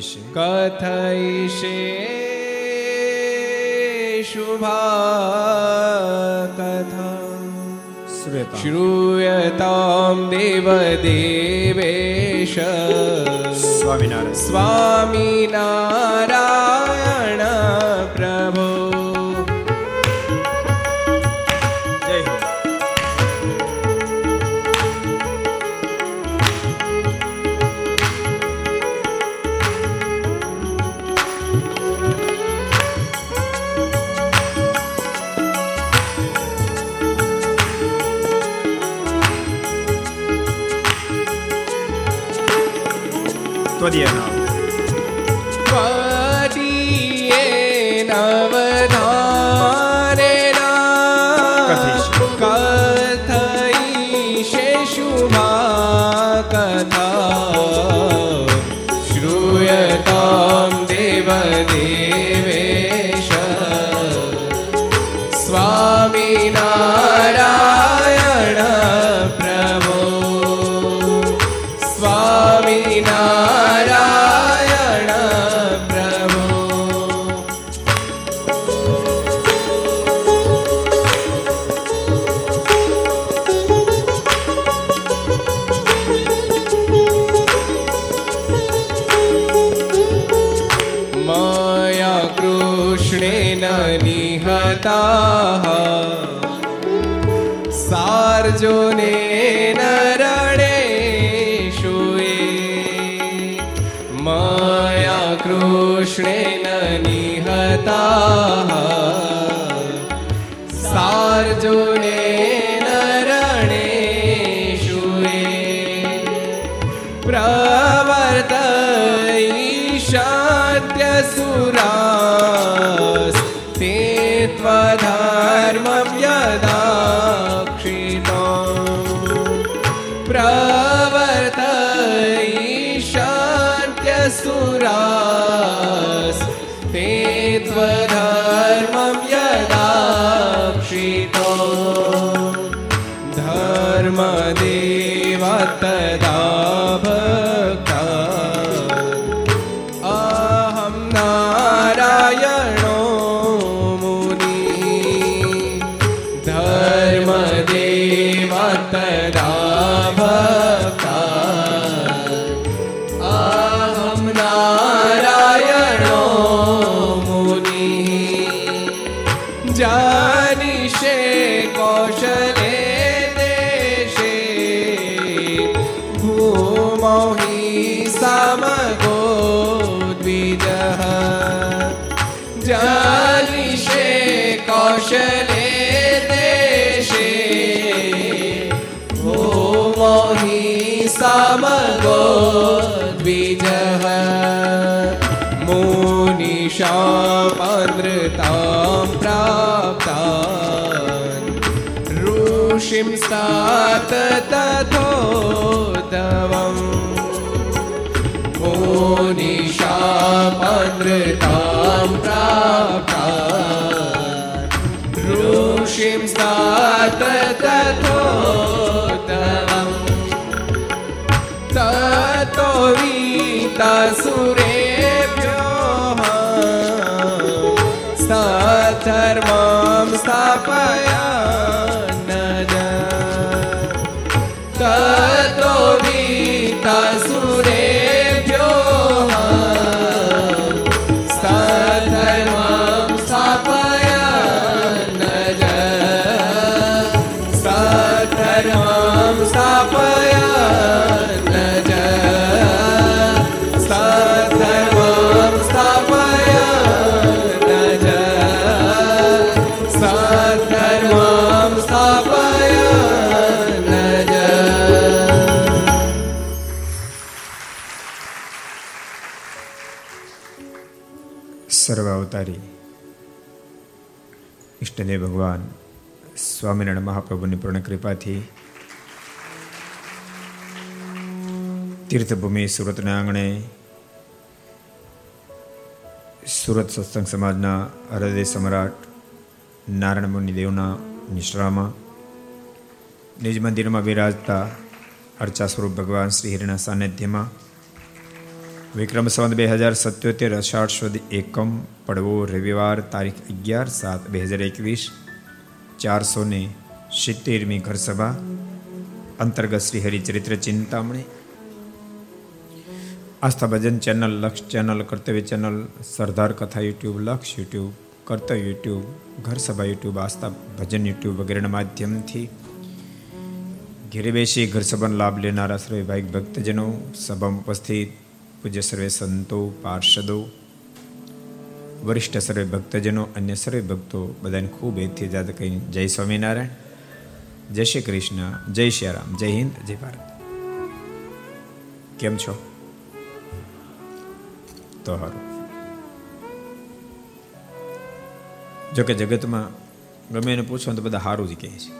કથયિષે કથયિષે શુભા કથા श्रूयतां देवदेवेश स्वामिनारायण स्वामी કૃષ્ણેન નિહતા સાર્જુને ऋषिं स्तात तथोद्धवम् मुनिशापानृतां प्राप्तान् ऋषिं स्तात तथोद्धवम् ततो वीतासुरेभ्योः सधर्मां स्थापयन् અવતારી ઈષ્ટદેવ ભગવાન સ્વામિનારાયણ મહાપ્રભુની પૂર્ણ કૃપાથી તીર્થભૂમિ સુરતના આંગણે સુરત સત્સંગ સમાજના હૃદય સમ્રાટ નારાયણ મુનિ દેવના નિશ્રામાં નિજ મંદિરમાં બિરાજતા અર્ચા સ્વરૂપ ભગવાન શ્રી હિરના સાનિધ્યમાં વિક્રમ સંવત બે હજાર સત્યોતેર અષાઢ સુદ એકમ પડવો રવિવાર તારીખ અગિયાર સાત બે હજાર એકવીસ ચારસો ને સિત્તેરમી ઘરસભા અંતર્ગત Shri Haricharitra Chintamani. Aastha Bhajan channel, Laksh channel, Kartavya channel, Sardar Katha YouTube, Laksh YouTube Kartavya YouTube, Gharsabha YouTube, Aastha Bhajan YouTube વગેરેના માધ્યમથી ઘેરે બેસી ઘરસભાનો લાભ લેનારા શ્રી ભાઈ ભક્તજનો સભામાં ઉપસ્થિત પૂજ્ય સર્વે સંતો, પાર્ષદો, વરિષ્ઠ સર્વે ભક્તજનો, અન્ય સર્વે ભક્તો, બધાને ખૂબ એથી જાત કહી જય સ્વામિનારાયણ, જય શ્રી કૃષ્ણ, જય શ્રી રામ, જય હિન્દ, જય ભારત. કેમ છો? તો સારું જોકે જગતમાં ગમે એને પૂછો તો બધા સારું જ કહે છે.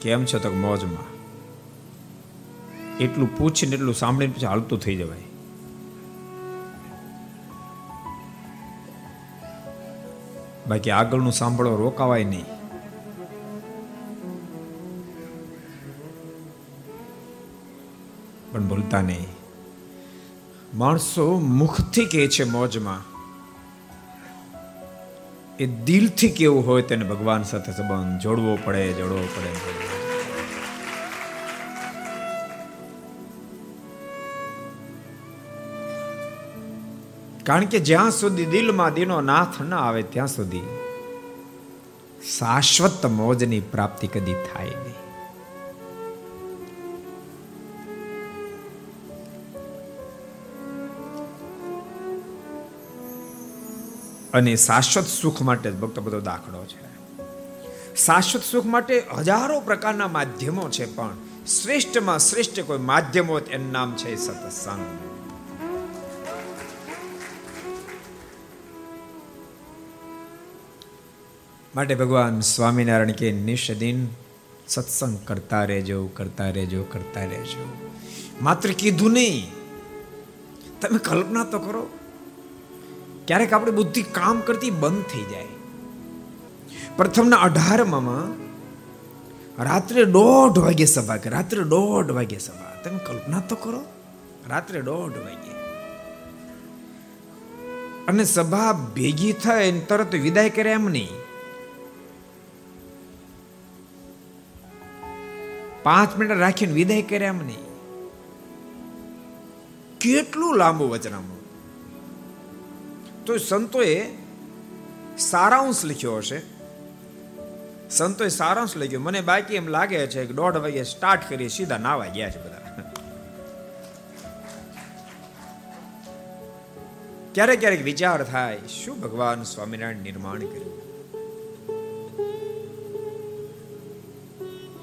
કેમ છો તો મોજમાં? એટલું પૂછીને એટલું સાંભળીને પછી હાલતું થઈ જવાય. બાકી આગળનું સાંભળવા રોકાવાય નહીં. પણ ભૂલતા નહીં. માણસો મુખથી કહે છે મોજમાં. એ દિલથી કેવું હોય તેને ભગવાન સાથે સંબંધ જોડવો પડે જોડવો પડે. કારણ કે જ્યાં સુધી દિલમાં દીનો નાથ ન આવે, ત્યાં સુધી શાશ્વત મોજની પ્રાપ્તિ કદી થાય નહીં. અને શાશ્વત સુખ માટે ભક્તો બધો દાખલો છે. શાશ્વત સુખ માટે હજારો પ્રકારના માધ્યમો છે, પણ શ્રેષ્ઠમાં શ્રેષ્ઠ કોઈ માધ્યમો એનું નામ છે સત્સંગ. માટે ભગવાન સ્વામિનારાયણ કે નિષદિન સત્સંગ કરતા રહેજો કરતા રહેજો કરતા રહેજો. માત્ર કીધું નહીં, તમે કલ્પના તો કરો. ક્યારેક આપણી બુદ્ધિ કામ કરતી બંધ થઈ જાય. પ્રથમના અઢારમાં રાત્રે દોઢ વાગે સભા કે રાત્રે દોઢ વાગે સભા. તમે કલ્પના તો કરો, રાત્રે દોઢ વાગે. અને સભા ભેગી થાય તરત વિદાય કરે એમ નહીં. પાંચ મિનિટ રાખીને વિદાય કર્યા એમ નહીં. કેટલું લાંબુ વચનામું તો સંતોએ સારાંશ લખ્યો હશે. સંતોએ સારાંશ લખ્યો. મને બાકી એમ લાગે છે કે દોઢ વાગે સ્ટાર્ટ કરીએ, સીધા નાવા ગયા છે બધા. ક્યારેક ક્યારેક વિચાર થાય, શું ભગવાન સ્વામિનારાયણ નિર્માણ કર્યું?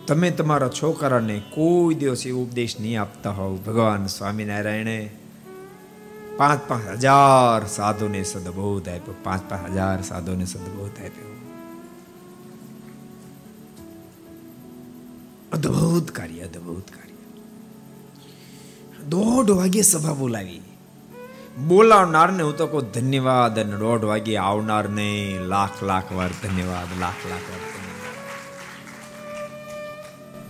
તમે તમારા છોકરાને કોઈ દિવસ એ ઉપદેશ નહીં આપતા હોવ. ભગવાન સ્વામિનારાયણે પાંચ પાંચ હજાર સાધુને સદબોધ આપ્યો. પાંચ પાંચ હજાર સાધુને સદબોધ આપ્યો. અદ્ભુત કાર્ય અદ્ભુત કાર્ય. દોઢ વાગે સભા બોલાવી. બોલાવનારને હું તો કહું ધન્યવાદ અને દોઢ વાગે આવનારને લાખ લાખ વાર ધન્યવાદ લાખ લાખ વાર.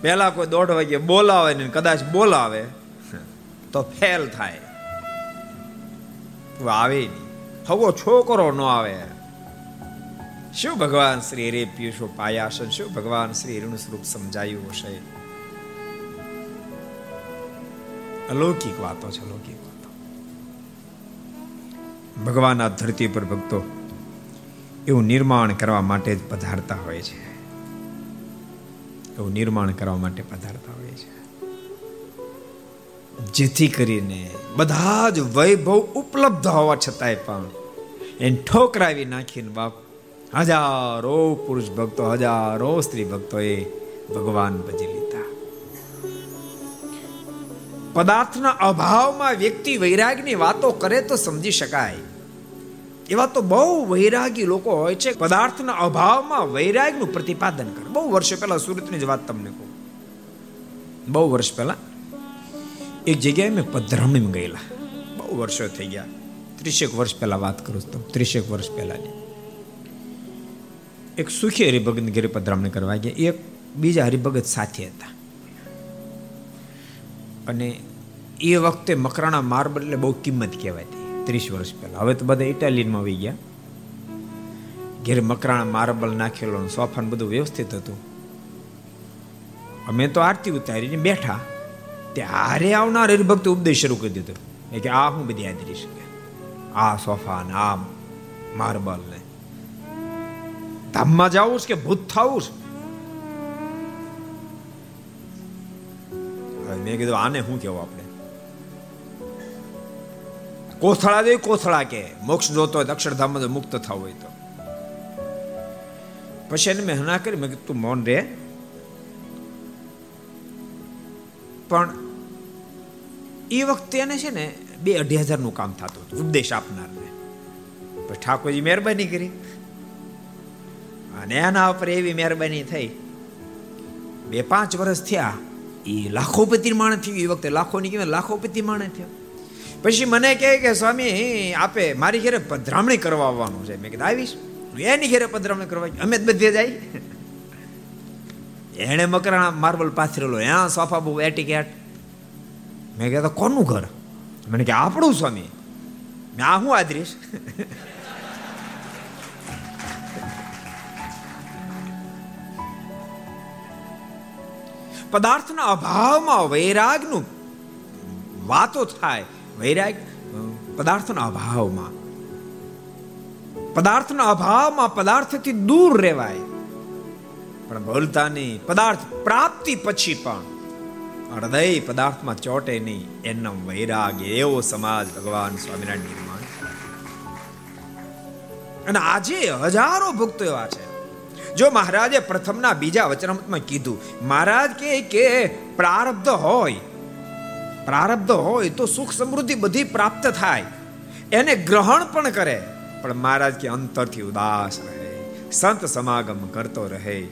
પહેલા કોઈ દોઢ વાગે બોલાવે ને કદાચ બોલાવે તો ફેલ થાય. આવે નહીં. હવો છોકરો ન આવે. શું ભગવાન શ્રી રે પિયુષો પાયાસન? શું ભગવાન શ્રી ઋણ સ્વરૂપ સમજાયું હશે? અલૌકિક વાતો છે અલૌકિક વાતો. ભગવાન આ ધરતી પર ભક્તો એવું નિર્માણ કરવા માટે જ પધારતા હોય છે. એવું નિર્માણ કરવા માટે પધારતા હોય છે જેથી કરીને બધા જ વૈભવ ઉપલબ્ધ હોવા છતાંય પણ એને ઠોકરાવી નાખીને બાપ, હજારો પુરુષ ભક્તો, હજારો સ્ત્રી ભક્તોએ ભગવાન ભજી લીધા. પદાર્થના અભાવમાં વ્યક્તિ વૈરાગની વાતો કરે તો સમજી શકાય. એવા તો બહુ વૈરાગી લોકો હોય છે. પદાર્થના અભાવમાં વૈરાગનું પ્રતિપાદન કરે. બહુ વર્ષો પહેલા સુરતની જ વાત તમને કહું. બહુ વર્ષ પહેલા એક જગ્યાએ મેં પધરામણીમાં ગયેલા. બહુ વર્ષો થઈ ગયા. ત્રીસેક વર્ષ પહેલા વાત કરું તો ત્રીસેક વર્ષ પહેલાની. એક સુખી હરિભગત ઘેરે પધરામણી કરવા ગયા. એક બીજા હરિભગત સાથે હતા. અને એ વખતે મકરાણા માર્બલ એટલે બહુ કિંમત કહેવાતી ત્રીસ વર્ષ પહેલા. હવે તો બધા ઇટાલિયનમાં આવી ગયા. ઘેર મકરાણ માર્બલ નાખેલો સોફાન બધું વ્યવસ્થિત હતું. અમે તો આરતી ઉતારીને બેઠા. તે હારે આવનાર હરિભક્ત ઉપદેશ શરૂ કરી દીધો. કે આ હું બધી આદરી શકે. આ સોફા ને આ માર્બલ ને. ધામમાં જવું કે ભૂત થવું છે? મેં કીધું આને શું કેવું આપણે? કોથળા દે કોથળા કે મોક્ષ જોતો હોય અક્ષરધામમાં મુક્ત થવું હોય તો પછી એને મેં હના કરી મેં કીધું તું મૌન રે પણ એ વખતે એને છે ને બે અઢી હજારનું કામ થતું હતું ઉપદેશ આપનારને પછી ઠાકોરજી મહેરબાની કરી અને એના ઉપર એવી મહેરબાની થઈ બે પાંચ વર્ષ થયા એ લાખોપતિ માણસ થયું એ વખતે લાખોની કહેવાય લાખોપતિ માણસ થયો પછી મને કહે કે, સ્વામી, આપે મારી ઘેરે પધરામણી કરવા આવવાનું છે. મેં કીધું, આવીશ. એની ઘેરે પધરામણી કરવા અમે જ બધે જાય. એણે મકરાણા માર્બલ પાથરેલો, હા, સોફા બહુ એટીકેટ મેં કહેતો કોનું ઘર? મને કે, આપણું, સ્વામી. મેં આ હું આદરીશ? પદાર્થના અભાવમાં વૈરાગનું વાતો થાય. વૈરાગ પદાર્થના અભાવમાં. પદાર્થના અભાવમાં પદાર્થથી દૂર રહેવાય. પણ ભૂલતા નહીં પદાર્થ પ્રાપ્તિ પછી પણ હૃદય પદાર્થમાં ચોટે નહીં. એનો વૈરાગ્ય એવો સમાજ ભગવાન સ્વામિનારાયણ નિર્માણ અને આજે હજારો ભક્તો એવા છે. જો મહારાજે પ્રથમના બીજા વચનામતમાં કીધું, મહારાજ કે કે પ્રારબ્ધ હોય પ્રારબ્ધ હોય તો સુખ સમૃદ્ધિ બધી પ્રાપ્ત થાય. એને ગ્રહણ પણ કરે, પણ મહારાજ કે અંતરથી ઉદાસ રહે, સંત સમાગમ કરતો રહે.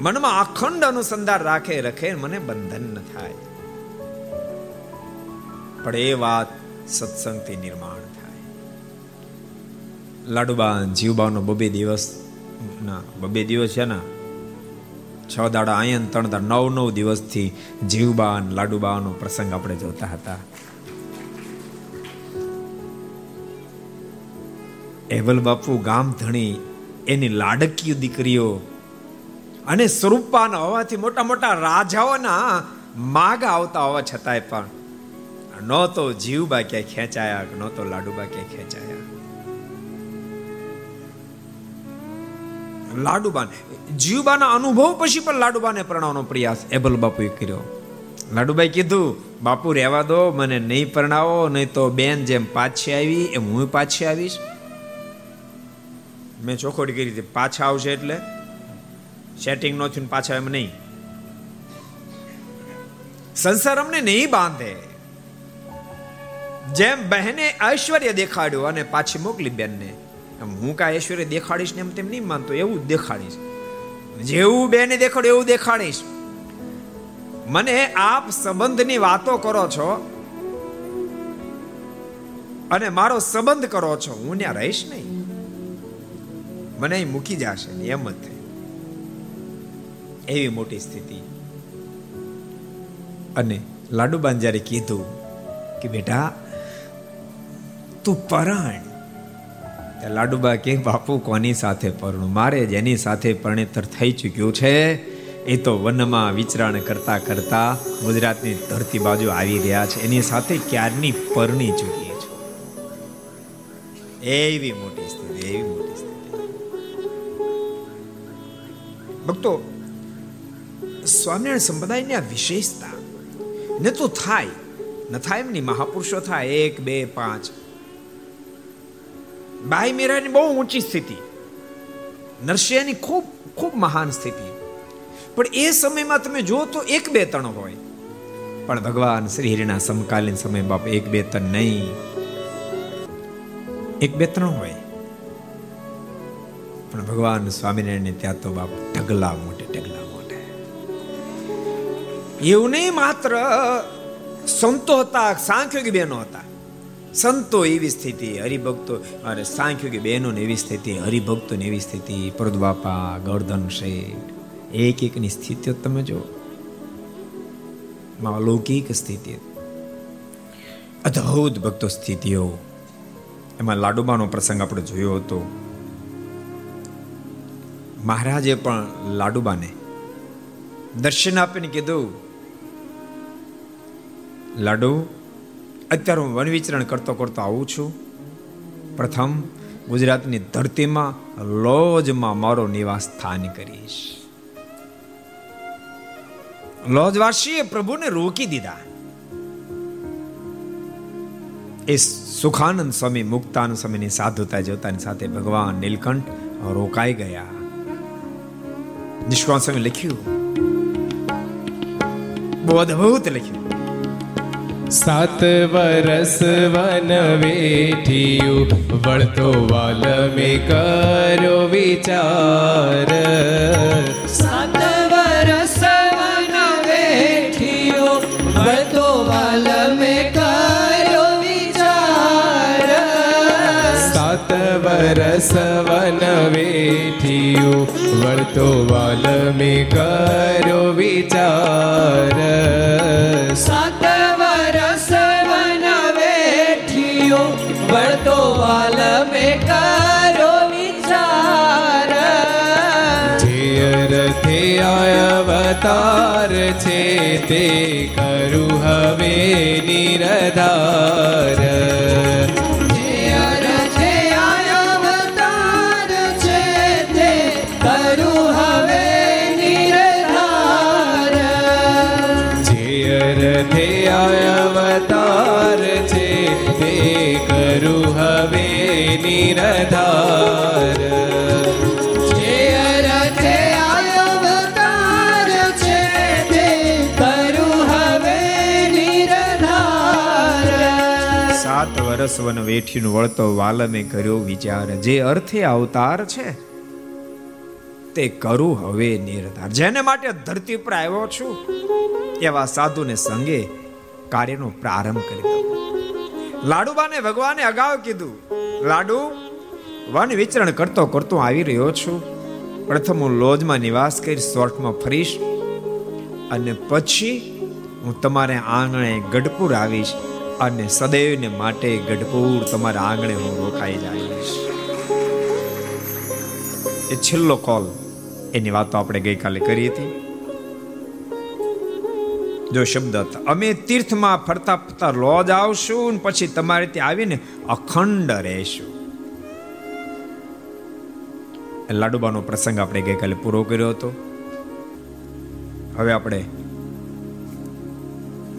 મનમાં અખંડ અનુસંધાન રાખે, રખે, મને બંધન ન થાય. પણ એ વાત સત્સંગથી નિર્માણ થાય. લાડુબા જીવબાનો બબે દિવસ, ના, બબે દિવસ છે ને છ દાડા આયન, ત્રણ દાડા નવ નવ દિવસથી જીવબાન, લાડુબાનો પ્રસંગ આપણે જોતા હતા. એવલ બાપુ ગામ ધણી, એની લાડકીય દીકરીઓ અને સ્વરૂપાન હોવાથી મોટા મોટા રાજાઓના માગ આવતા હોવા છતાંય પણ ન તો જીવબા ક્યાંય ખેંચાયા, ન તો લાડુબા ક્યાંય ખેંચાયા. લાડુબાન. જીવબાના અનુભવ પછી પણ લાડુબાને પરણાવવાનો પ્રયાસ એબલ બાપુએ કર્યો. લાડુબાઈ કીધું, બાપુ, રહેવા દો, મને નહીં પરણાવો, નહીં તો બેન જેમ પાછી આવી એમ હું પાછી આવીશ. મેં ચોખોડી કરી હતી, પાછા આવશે એટલે. સેટિંગ નો થયું પાછા એમ નહીં. સંસાર અમને નહીં બાંધે. જેમ બહેને ઐશ્વર્ય દેખાડ્યું અને પાછી મોકલી બેનને. હું કાંઈ ઐશ્વર્ય દેખાડીશ ને એમ તેમ નહીં માનતો, એવું દેખાડીશ. જેવું બેને દેખાડો, એવું દેખાડીશ. મને આપ સંબંધની વાતો કરો છો અને મારો સંબંધ કરો છો. હું ત્યાં રહીશ નહીં. મને અહીં મૂકી જશે એમ જ થાય. એવી મોટી સ્થિતિ. અને લાડુબાન જ્યારે કીધું કે બેટા, તું પરાણ. લાડુબા કે બાપુ કોની સાથે પરણું? મારે જેની સાથે પરણેતર થઈ ચૂક્યું છે. એ તો વનમાં વિચરણ કરતા કરતા ગુજરાતની ધરતી બાજુ આવી રહ્યા છે. એની સાથે ક્યારની પરણી ચૂકી છે? એવી મોટી સ્થિતિ, એવી મોટી સ્થિતિ. ભક્તો, સ્વામિનારાયણ સંપ્રદાયની આ વિશેષતા, ને તો થાય, ન થાય એમની મહાપુરુષો થાય, એક, બે, પાંચ બાઈ મીરાની બહુ ઊંચી સ્થિતિ. નરસિંહની ખૂબ ખૂબ મહાન સ્થિતિ. પણ એ સમયમાં તમે જો તો એક બે ત્રણ હોય. પણ ભગવાન શ્રી હરિના સમકાલીન સમય બાપ એક બે ત્રણ નહીં. એક બે ત્રણ હોય. પણ ભગવાન સ્વામિનારાયણ ત્યાં તો બાપ ઢગલા મોટે ઢગલા મોટે. એવું નહીં માત્ર સંતો હતા, સાંખ્યોગી બહેનો હતા. સંતો એવી સ્થિતિ, હરિભક્તો અરે કે બહેનોને એવી સ્થિતિ હરિભક્તો એવી સ્થિતિ પ્રદ બાપા ગોર્ધન શેઠ એક એકની સ્થિતિઓ તમે જો લૌકિક સ્થિતિ. અદ્ભુત ભક્તો સ્થિતિઓ. એમાં લાડુબાનો પ્રસંગ આપણે જોયો હતો. મહારાજે પણ લાડુબાને દર્શન આપીને કીધું, લાડુ અત્યારે હું વન વિચરણ કરતો કરતો આવું છું. પ્રથમ, ગુજરાતની ધરતીમાં લોજમાં મારો નિવાસ સ્થાન કરીશ. લોજવાસીએ પ્રભુને રોકી દીધા. એ સુખાનંદ સ્વામી, મુક્તાનંદ સ્વામીની સાધુતા જોતાની સાથે ભગવાન નીલકંઠ રોકાઈ ગયા. નિષ્કાંત સ્વામી લખ્યું. બહુ અદભુત લખ્યું. સાત વરસ વન વેઠિયું વળતો વાલ મે કર્યો વિચાર. સાત વરસ વન વેઠિયું વળતો વાલ મે કર્યો વિચાર. સાત વરસ વન વેઠિયું વળતો વાલ મે કર્યો વિચાર. સાત અવતાર છે તે કરું હવે નિરધાર. અવતાર છે તે કરું હવે નિરધાર. સાત વેઠીનું વળતો વાલમે કર્યો વિચાર. જે અર્થે અવતાર છે, તે કરું હવે નિર્ધાર. જેને માટે ધરતી પર આવ્યો છું, એવા સાધુને સંગે કાર્યનો પ્રારંભ કરી લાડુબાને ભગવાને અગાઉ કીધું, લાડુ, વન વિચરણ કરતો કરતો આવી રહ્યો છું. પ્રથમ હું લોજમાં નિવાસ કરી સોર્ટમાં ફરીશ અને પછી હું તમારે આંગણે ગઢપુર આવીશ. અને સદૈવને માટે ગઢપુર તમારા આંગણે હું રોકાઈ જઈશ. એ છેલ્લો કોલ, એની વાતો આપણે ગઈકાલે કરી હતી. જો શબ્દ હતા, અમે તીર્થમાં ફરતા ફરતા લોજ આવશું ને પછી તમારે ત્યાં આવીને અખંડ રહેશું. લાડુબાનો પ્રસંગ આપણે ગઈકાલે પૂરો કર્યો હતો. હવે આપણે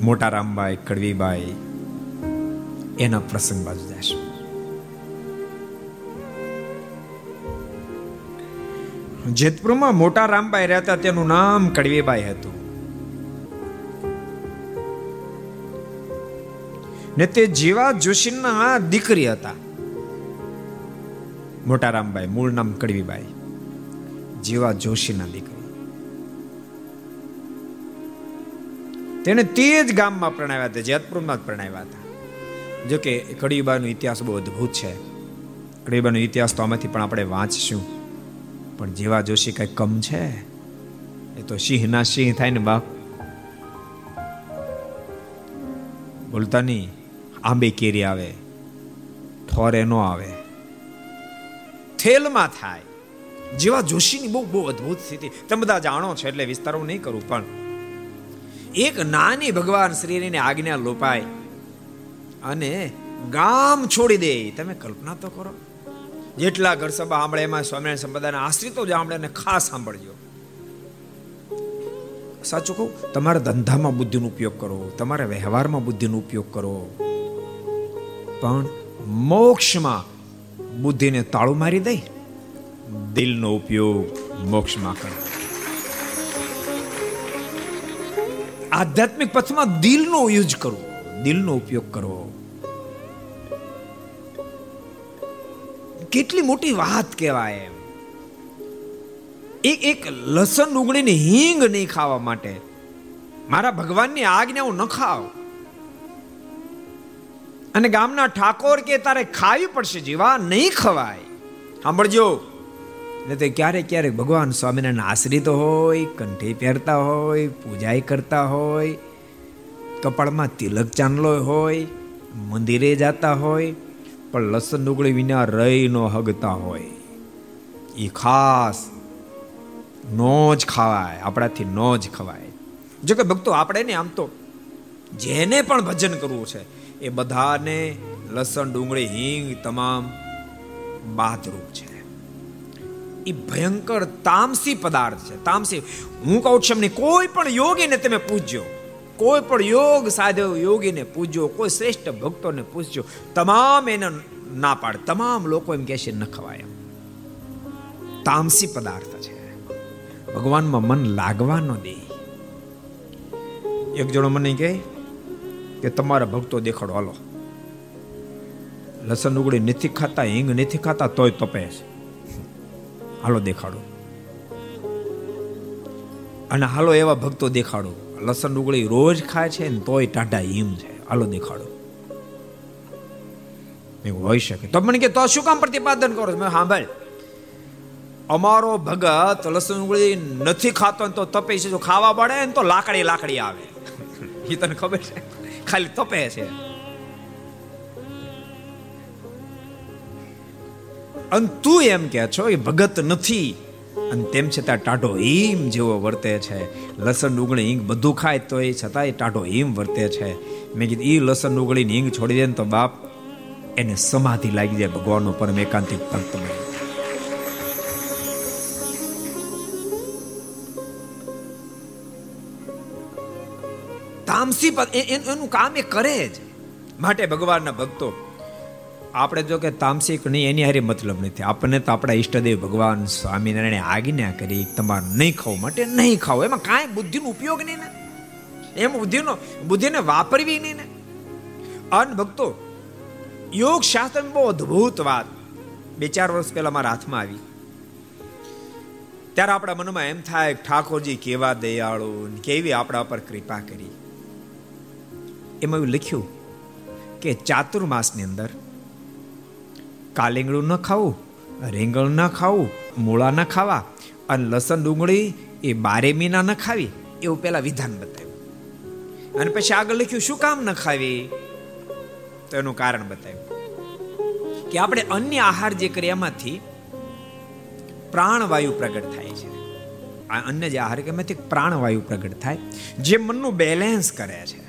મોટા રામબાઈ, કડવીબાઈ એના પ્રસંગ બાજુ જશું જેતપુરમાં મોટા રામબાઈ રહેતા તેનું નામ કડવીબાઈ હતું. ને તે જીવા જોશીના દીકરી હતા. મોટા રામબાઈ, મૂળ નામ કડવીબાઈ. જીવા જોશીના દીકરી. તેને તે જ ગામમાં પ્રણાવ્યા હતા, જેતપુરમાં જ પ્રણાવ્યા હતા. જો કે કડીબાનો ઇતિહાસ બહુ અદ્ભુત છે. કડીબાનો ઇતિહાસ તો આમાંથી પણ આપણે વાંચશું. પણ જેવા જોશી કઈ કમ છે? એ તો સિંહના સિંહ થાય ને બાપ. બોલતા નહીં આંબે કેરી આવે ઠોરે નો આવે. થેલમાં થાય. જેવા જોશીની બહુ બહુ અદ્ભુત સ્થિતિ. તમે બધા જાણો છો એટલે વિસ્તારો નહીં કરું, પણ એક નાની ભગવાન શ્રીની આજ્ઞા લોપાય. અને ગામ છોડી દે. તમે કલ્પના તો કરો. જેટલા ઘર સભા સાંભળે એમાં સ્વામિનારાયણ સંપ્રદાયના આશ્રિતો જ સાંભળે અને ખાસ સાંભળજો. સાચું કહું, તમારા ધંધામાં બુદ્ધિનો ઉપયોગ કરો, તમારા વ્યવહારમાં બુદ્ધિનો ઉપયોગ કરો. પણ મોક્ષમાં બુદ્ધિને તાળું મારી દઈ. દિલનો ઉપયોગ મોક્ષમાં કરો. આધ્યાત્મિક પથમાં દિલનો યુઝ કરો. દિલનો ઉપયોગ કરવો કેટલી મોટી વાત કહેવાય એમ. એક એક લસણ ડુંગળીની હિંગ નહીં ખાવા માટે. મારા ભગવાનની આજ્ઞા હું ન ખાવ. અને ગામના ઠાકોર કે તારે ખાવી પડશે જીવા નહીં ખવાય. સાંભળજો. ને તે ક્યારેક ક્યારેક ભગવાન સ્વામિનારાયણ આશ્રિત હોય, કંઠી પહેરતા હોય પૂજાઈ કરતા હોય, કપાળમાં તિલક ચાંદલો હોય, મંદિરે જતા હોય પણ લસણ ડુંગળી વિના રહી નો હગતા હોય. એ ખાસ નો જ ખવાય, આપણાથી નો જ ખવાય. જો કે ભક્તો, આપણે ને આમ તો જેને પણ ભજન કરવું છે, એ બધાને લસણ ડુંગળી હિંગ તમામ બાદરૂપ છે. એ ભયંકર તામસી પદાર્થ છે. તામસી, હું કહું છું એમને કોઈ પણ યોગીને તમે પૂજ્યો કોઈ પણ યોગ સાધ્યો, યોગીને પૂજ્યો, કોઈ શ્રેષ્ઠ ભક્તોને પૂજ્યો તમામ એને ના પાડે. તમામ લોકો એમ કહેશે ન ખવાય તામસી પદાર્થ છે. ભગવાનમાં મન લાગવાનો દે એક જણો મને કહે કે, તમારા ભક્તો દેખાડો, હાલો. લસણ ઉગડી નથી ખાતા, હિંગ નથી ખાતા, તોય તપે છે. હાલો, દેખાડો. અને હાલો, એવા ભક્તો દેખાડો. લસણ ડુંગળી રોજ ખાય છે ને તોય ટાઢા હિમ છે. હાલો દેખાડો. એવું હોઈ શકે. તો મને કે, તો શું કામ પ્રતિપાદન કરો મેં સાંભળ. અમારો ભગત લસણ ડુંગળી નથી ખાતો ને તો તપે છે. જો ખાવા પડે ને તો લાકડી લાકડી આવે. એ તને ખબર છે? ખાલી તપે છે. અને તું એમ કે છો, એ ભગત નથી. અને તેમ છતાં ટાઢો હિમ જેવો વર્તે છે. લસણ, ડુંગળી, હિંગ બધું ખાય તો એ છતાં એ ટાઢો હિમ વર્તે છે. મેં કીધું એ લસણ, ડુંગળી હિંગ છોડી દે ને તો બાપ એને સમાધિ લાગી જાય ભગવાનનો પરમ એકાંતિક ભક્ત બને. તામસી એનું કામ એ કરે જ. માટે ભગવાનના ભક્તો આપણે જો કે તામસિક નહીં, એની હારે મતલબ નથી. આપણને તો આપણા ઈષ્ટદેવ ભગવાન સ્વામિનારાયણે આજ્ઞા કરી, તમારે નહીં ખાવ માટે નહીં ખાવ. એમાં કાંઈ બુદ્ધિનો ઉપયોગ નહીં ને. એમ બુદ્ધિનો, બુદ્ધિને વાપરવી નહીં ને. અન ભક્તો, યોગ શાસ્ત્ર બહુ અદ્ભુત વાત. બે ચાર વર્ષ પહેલા મારા હાથમાં આવી. ત્યારે આપણા મનમાં એમ થાય, ઠાકોરજી કેવા દયાળુ કેવી આપણા પર કૃપા કરી. એમાં એવું લખ્યું કે ચાતુર્માસની અંદર કાલિંગડું ન ખાવું, રીંગણ ન ખાવું, મૂળા ન ખાવા અને લસણ ડુંગળી એ બારે મહિના ન ખાવી એવું પેલા વિધાન બતાવ્યું. અને પછી આગળ લખ્યું, શું કામ ન ખાવી? તો એનું કારણ બતાવ્યું કે આપણે અન્ય આહાર જે કરીએ એમાંથી પ્રાણવાયુ પ્રગટ થાય છે. આ અન્ય જે આહાર ક્રિયામાંથી પ્રાણવાયુ પ્રગટ થાય, જે મનનું બેલેન્સ કરે છે.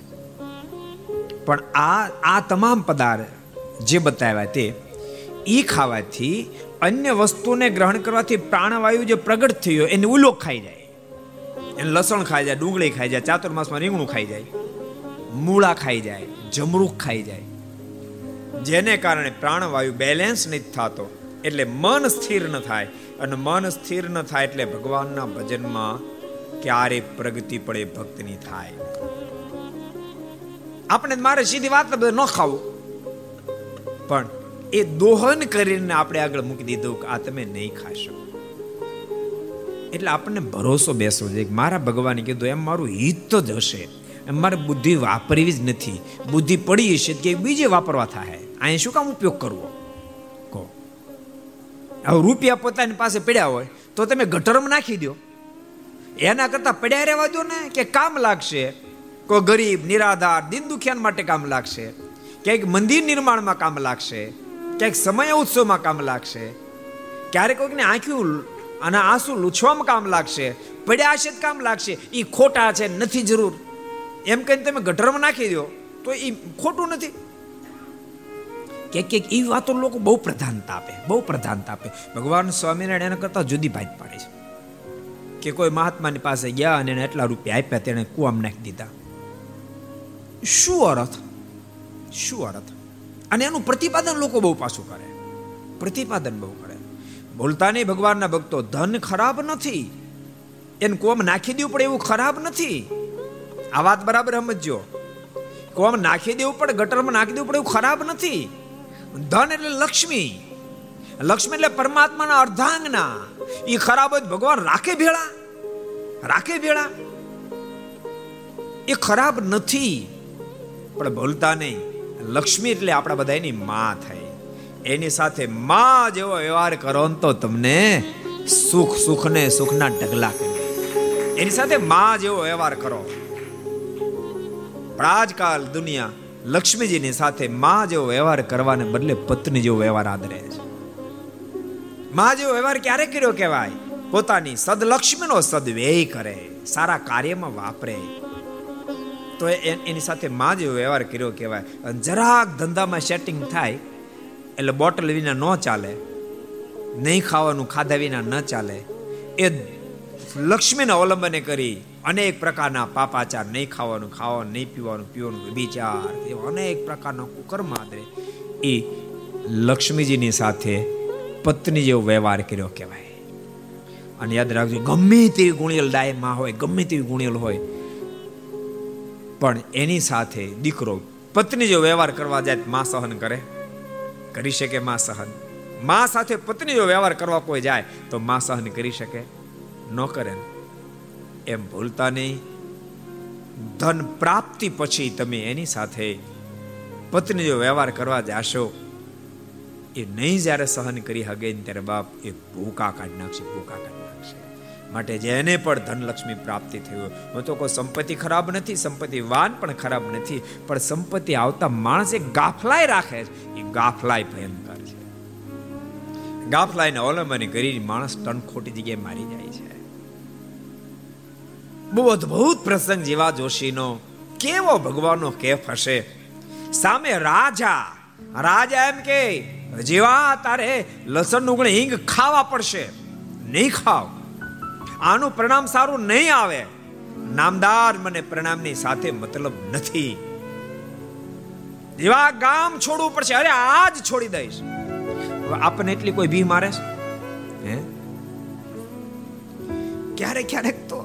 પણ આ આ તમામ પદાર્થ જે બતાવ્યા તે એ ખાવાથી અન્ય વસ્તુને ગ્રહણ કરવાથી પ્રાણવાયુ જે પ્રગટ થયો એને ઉલોક ખાઈ જાય. એને લસણ ખાઈ જાય, ડુંગળી ખાઈ જાય ચાતુર્માસમાં રીંગણું ખાઈ જાય, મૂળા ખાઈ જાય જમરૂખ ખાઈ જાય. જેને કારણે પ્રાણવાયુ બેલેન્સ નથી થતો, એટલે મન સ્થિર ન થાય. અને મન સ્થિર ન થાય એટલે ભગવાનના ભજનમાં ક્યારે પ્રગતિ પડે ભક્તની થાય. આપણે મારે સીધી વાત ન ખાવું. પણ એ દોહન કરીને આપણે આગળ મૂકી દીધું કે આ તમે નહીં ખાશો એટલે આપણને ભરોસો બેસવો જોઈએ મારા ભગવાને કીધું, એમ મારું હિત જ હશે. એમ મારે બુદ્ધિ વાપરવી જ નથી. બુદ્ધિ પડી હશે કે બીજે વાપરવા થાય. અહીં શું કામ ઉપયોગ કરવો? કહો. હવે રૂપિયા પોતાની પાસે પડ્યા હોય તો તમે ગટરમાં નાખી દો. એના કરતાં પડ્યા રહેવા દો ને, કે કામ લાગશે. કોઈ ગરીબ, નિરાધાર, દિન દુખિયાન માટે કામ લાગશે. ક્યાંક મંદિર નિર્માણમાં કામ લાગશે. ક્યાંક સમય ઉત્સવમાં કામ લાગશે. ક્યારેક કોઈકને આંખ્યું અને આંસુ લૂછવામાં કામ લાગશે. પડ્યા છે કામ લાગશે. એ ખોટા છે, નથી જરૂર. એમ કહીને તમે ગટરમાં નાખી દો, તો એ ખોટું નથી. કે કે એ વાતો લોકો બહુ પ્રધાનતા આપે, બહુ પ્રધાનતા આપે. ભગવાન સ્વામિનારાયણ એના કરતા જુદી ભાત પાડે છે. કે કોઈ મહાત્માની પાસે ગયા અને એને એટલા રૂપિયા આપ્યા, તેણે કુવામાં નાખી દીધા. શું અર્થ? શું અર્થ? અને એનું પ્રતિપાદન લોકો બહુ પાછું કરે. પ્રતિપાદન બહુ કરે. બોલતા નહીં ભગવાનના ભક્તો, ધન ખરાબ નથી. એને કોમ નાખી દેવું પડે એવું ખરાબ નથી. આ વાત બરાબર સમજો કોમ નાખી દેવું પડે, ગટરમાં નાખી દેવું પડે એવું ખરાબ નથી. ધન એટલે લક્ષ્મી. લક્ષ્મી એટલે પરમાત્માના અર્ધાંગના. એ ખરાબ હોય ભગવાન રાખે ભેળા. રાખે ભેળા. એ ખરાબ નથી. પણ ભૂલતા નહીં. લક્ષ્મી એટલે આપણા બધા એની માં થઈ એની સાથે માં જેવો વ્યવહાર કરો તો તમને સુખ સુખ ને સુખના ઢગલા એની સાથે માં જેવો વ્યવહાર કરો. પણ દુનિયા લક્ષ્મીજીની સાથે માં જેવો વ્યવહાર કરવાને બદલે પત્ની જેવો વ્યવહાર આદરે છે. માં જેવો વ્યવહાર ક્યારે કર્યો કહેવાય? પોતાની સદલક્ષ્મીનો સદવ્યય કરે, સારા કાર્યમાં વાપરે. તો એની સાથે માં જેવો વ્યવહાર કર્યો કહેવાય. અને જરાક ધંધામાં સેટિંગ થાય, એટલે બોટલ વિના ન ચાલે, નહીં ખાવાનું ખાધા વિના ન ચાલે. એ લક્ષ્મીને અવલંબને કરી અનેક પ્રકારના પાપાચાર, નહીં ખાવાનું ખાવાનું, નહીં પીવાનું પીવાનું, વિચાર, એવા અનેક પ્રકારના કુકર્મ આદરે એ લક્ષ્મીજીની સાથે પત્ની જેવો વ્યવહાર કર્યો કહેવાય. અને યાદ રાખજો, ગમે તેવી ગુણિયલ ડાયમાં હોય, ગમે તેવી ગુણિયલ હોય પણ એની સાથે દીકરો પત્ની જો વ્યવહાર કરવા જાય માં સહન કરે. કરી શકે માં સહન. માં સાથે પત્ની જો વ્યવહાર કરવા કોઈ જાય તો માં સહન કરી શકે. ન કરે એમ ભૂલતા નહીં. ધન પ્રાપ્તિ પછી તમે એની સાથે પત્ની જો વ્યવહાર કરવા જાશો, એ નહીં જ્યારે સહન કરી હગે ત્યારે બાપ એ ભૂકા કાઢી નાખશે, ભૂકા કાઢી માટે જેને પણ ધનલક્ષ્મી પ્રાપ્તિ થયું હું તો કોઈ સંપત્તિ ખરાબ નથી, સંપત્તિ વાન પણ ખરાબ નથી, પણ સંપત્તિ આવતા માણસે ગાફલાય રાખે છે. એ ગાફલાય ભયંકર છે. ગાફલાયને અવલંબન કરી માણસ ટન ખોટી જગ્યાએ મારી જાય છે. બહુ અદ્ભુત પ્રસંગ જેવા જોશીનો. કેવો ભગવાનનો કેફ હશે? સામે રાજા. રાજા એમ કે, જેવા તારે લસણનું હિંગ ખાવા પડશે. નહીં ખાવ. આનું પરિણામ સારું નહીં આવે. નામદાર મને પ્રણામની સાથે મતલબ નથી. એવા ગામ છોડવું પડશે. અરે આજ છોડી દઈશ. આપણને એટલી કોઈ ભી મારે હે? ક્યારેક ક્યારેક તો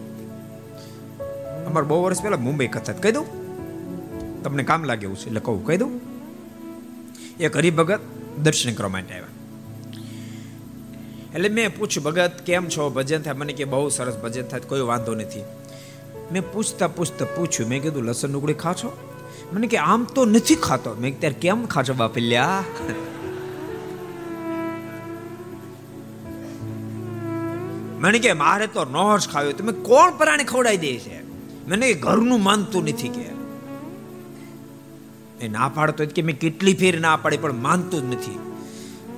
અમારે બહુ વર્ષ પહેલા મુંબઈ કથા કહી દઉં. તમને કામ લાગે એવું છે એટલે કહું. કહી દઉં. એક હરિભગત દર્શન કરવા માટે આવ્યા. એટલે મેં પૂછ્યું, ભગત, કેમ છો? ભજન થાય. મને કે, બહુ સરસ ભજન થાય, કોઈ વાંધો નથી. મેં પૂછતા પૂછતા પૂછ્યું, મેં કીધું, લસણ ડુંગળી ખા છો મને કે, આમ તો નથી ખાતો. મેં ત્યારે કેમ ખાશો બાપલ્યા મને કે, મારે તો નો જ ખાવ્યો તમે કોણ પ્રાણી ખવડાવી દે છે? મને કે, ઘરનું માનતું નથી કે. એ ના પાડતો કે, મેં કેટલી ફેર ના પાડી, પણ માનતું જ નથી.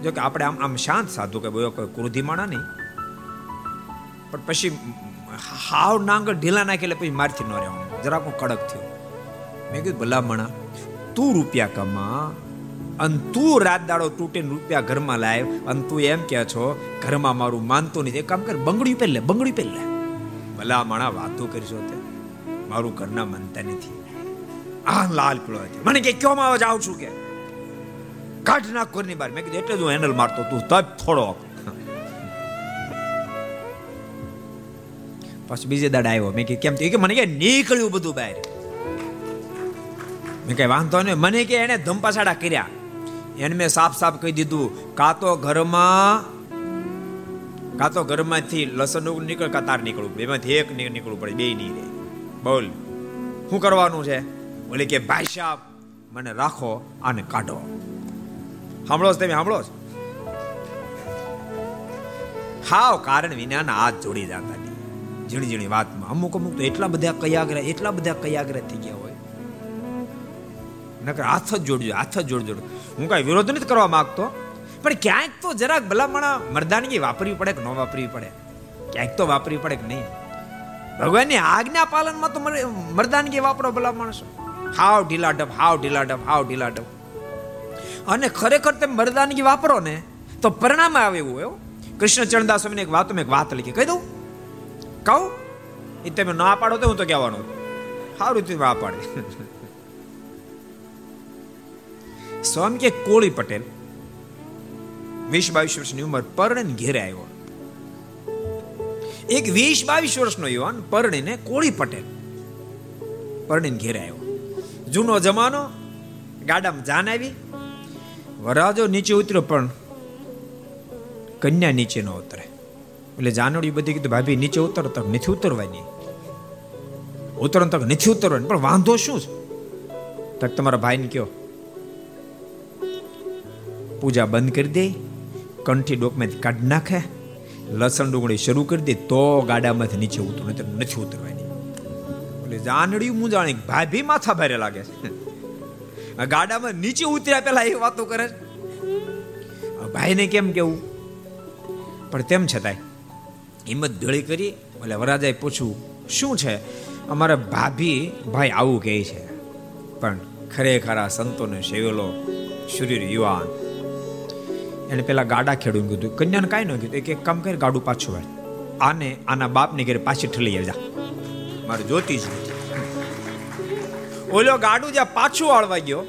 જો કે આપણે આમ આમ શાંત સાધુ કે બોયો કોઈ ક્રોધી માણા નહીં. પણ પછી હાવ નાંગળ ઢીલા નાખે એટલે પછી મારથી ન રહેવાનું. જરાક કડક થયો. મેં કીધું, ભલામણા, તું રૂપિયા કમા અને તું રાત દાડો તૂટીને રૂપિયા ઘરમાં લાવ અને તું એમ કહે છો, ઘરમાં મારું માનતું નથી. એક કામ કર બંગડી પહેલે બંગડી પહેલે ભલામણા, વાતો કરશો તે. મારું ઘરના માનતા નથી. આ લાલ પીળો મને કે ક્યો માં જાઉં છું કે? કાઢ નાખ ઘરની બહાર. મેં કીધું, એટલે જ હું હેન્ડલ મારતો તું તપ થોડો પછી બીજે દાડ આવ્યો. મેં કે કેમ કે, મને કે નીકળ્યું બધું બહાર. મેં કઈ વાંધો નહીં. મને કે એને ધંપાસાડા કર્યા. એને મેં સાફ સાફ કહી દીધું, કાં તો ઘરમાં, કાં તો ઘરમાંથી લસણ નીકળ કાં તાર નીકળવું બેમાંથી એક નીકળવું પડે બે નહીં રે બોલ, શું કરવાનું છે? બોલે કે, ભાઈ સાહેબ મને રાખો આને કાઢો. સાંભળો તમે, સાંભળો છો? હાવ કારણ વિનાના હાથ જોડી જતા ઝીણી ઝીણી વાતમાં. અમુક અમુક તો એટલા બધા કયાગ્રહ એટલા બધા કયાગ્રહ થઈ ગયા હોય. નકર હાથ જ જોડજો, હાથ જ જોડજો. હું કાંઈ વિરોધ નથી કરવા માંગતો. પણ ક્યાંક તો જરાક ભલામણા મરદાનગી વાપરવી પડે કે ન વાપરવી પડે? ક્યાંક તો વાપરવી પડે કે નહીં? ભગવાનની આજ્ઞા પાલનમાં તો મરદાનગી વાપરો ભલા માણસો હાવ ઢીલા ઢબ હાવ ઢીલા ઢબ હાવ ઢીલા ઢપ અને ખરેખર તમે મરદાનગી વાપરો ને, તો પરિણામ આવે એવું એવું? કૃષ્ણ ચરણદાસ સ્વામીને એક વાત એક વાત લખી. કહી દઉં? કહું? એ તમે ના પાડો તો હું તો કહેવાનું. સારું તું વા પાડે. સ્વામી કે, કોળી પટેલ વીસ બાવીસ વર્ષની ઉંમર પરણે ઘેરે આવ્યો. એક વીસ બાવીસ વર્ષનો યુવાન પરણીને કોળી પટેલ પરણીને ઘેરે આવ્યો. જૂનો જમાનો, ગાડામાં જાન આવી વરાજો નીચે ઉતર્યો પણ કન્યા નીચે ન ઉતરે. એટલે જાનવડી બધી કીધું, ભાભી, નીચે ઉતરો, તક નથી ઉતરવાની. ઉતરો તક નથી ઉતરવાની, પણ વાંધો શું છે? તક તમારા ભાઈને કયો, પૂજા બંધ કરી દે, કંઠી ડોકમાંથી કાઢી નાખે, લસણ ડુંગળી શરૂ કરી દે, તો ગાડામાંથી નીચે ઉતરું નથી ઉતરવાની. એટલે જાનડી હું જાણી ભાભી, માથા ભારે લાગે છે. ગાડામાં નીચે ઉતર્યા પેલા એ વાતો કરે ભાઈને કેમ કેવું? પણ તેમ છતાંય હિંમત ધળી કરી એટલે વરાજાએ પૂછ્યું, શું છે? અમારા ભાભી ભાઈ આવું કહે છે. પણ ખરેખર આ સંતોને સેવેલો શરીર યુવાન. એને પેલા ગાડા ખેડું કીધું, કન્યાને કાંઈ ન કીધું, એક કામ કરી, ગાડું પાછું વાળ આને, આના બાપની ઘરે પાછી ઠલી જા. મારે જોતી જ ઓલો ગાડું જ્યાં પાછું વાળવા ગયો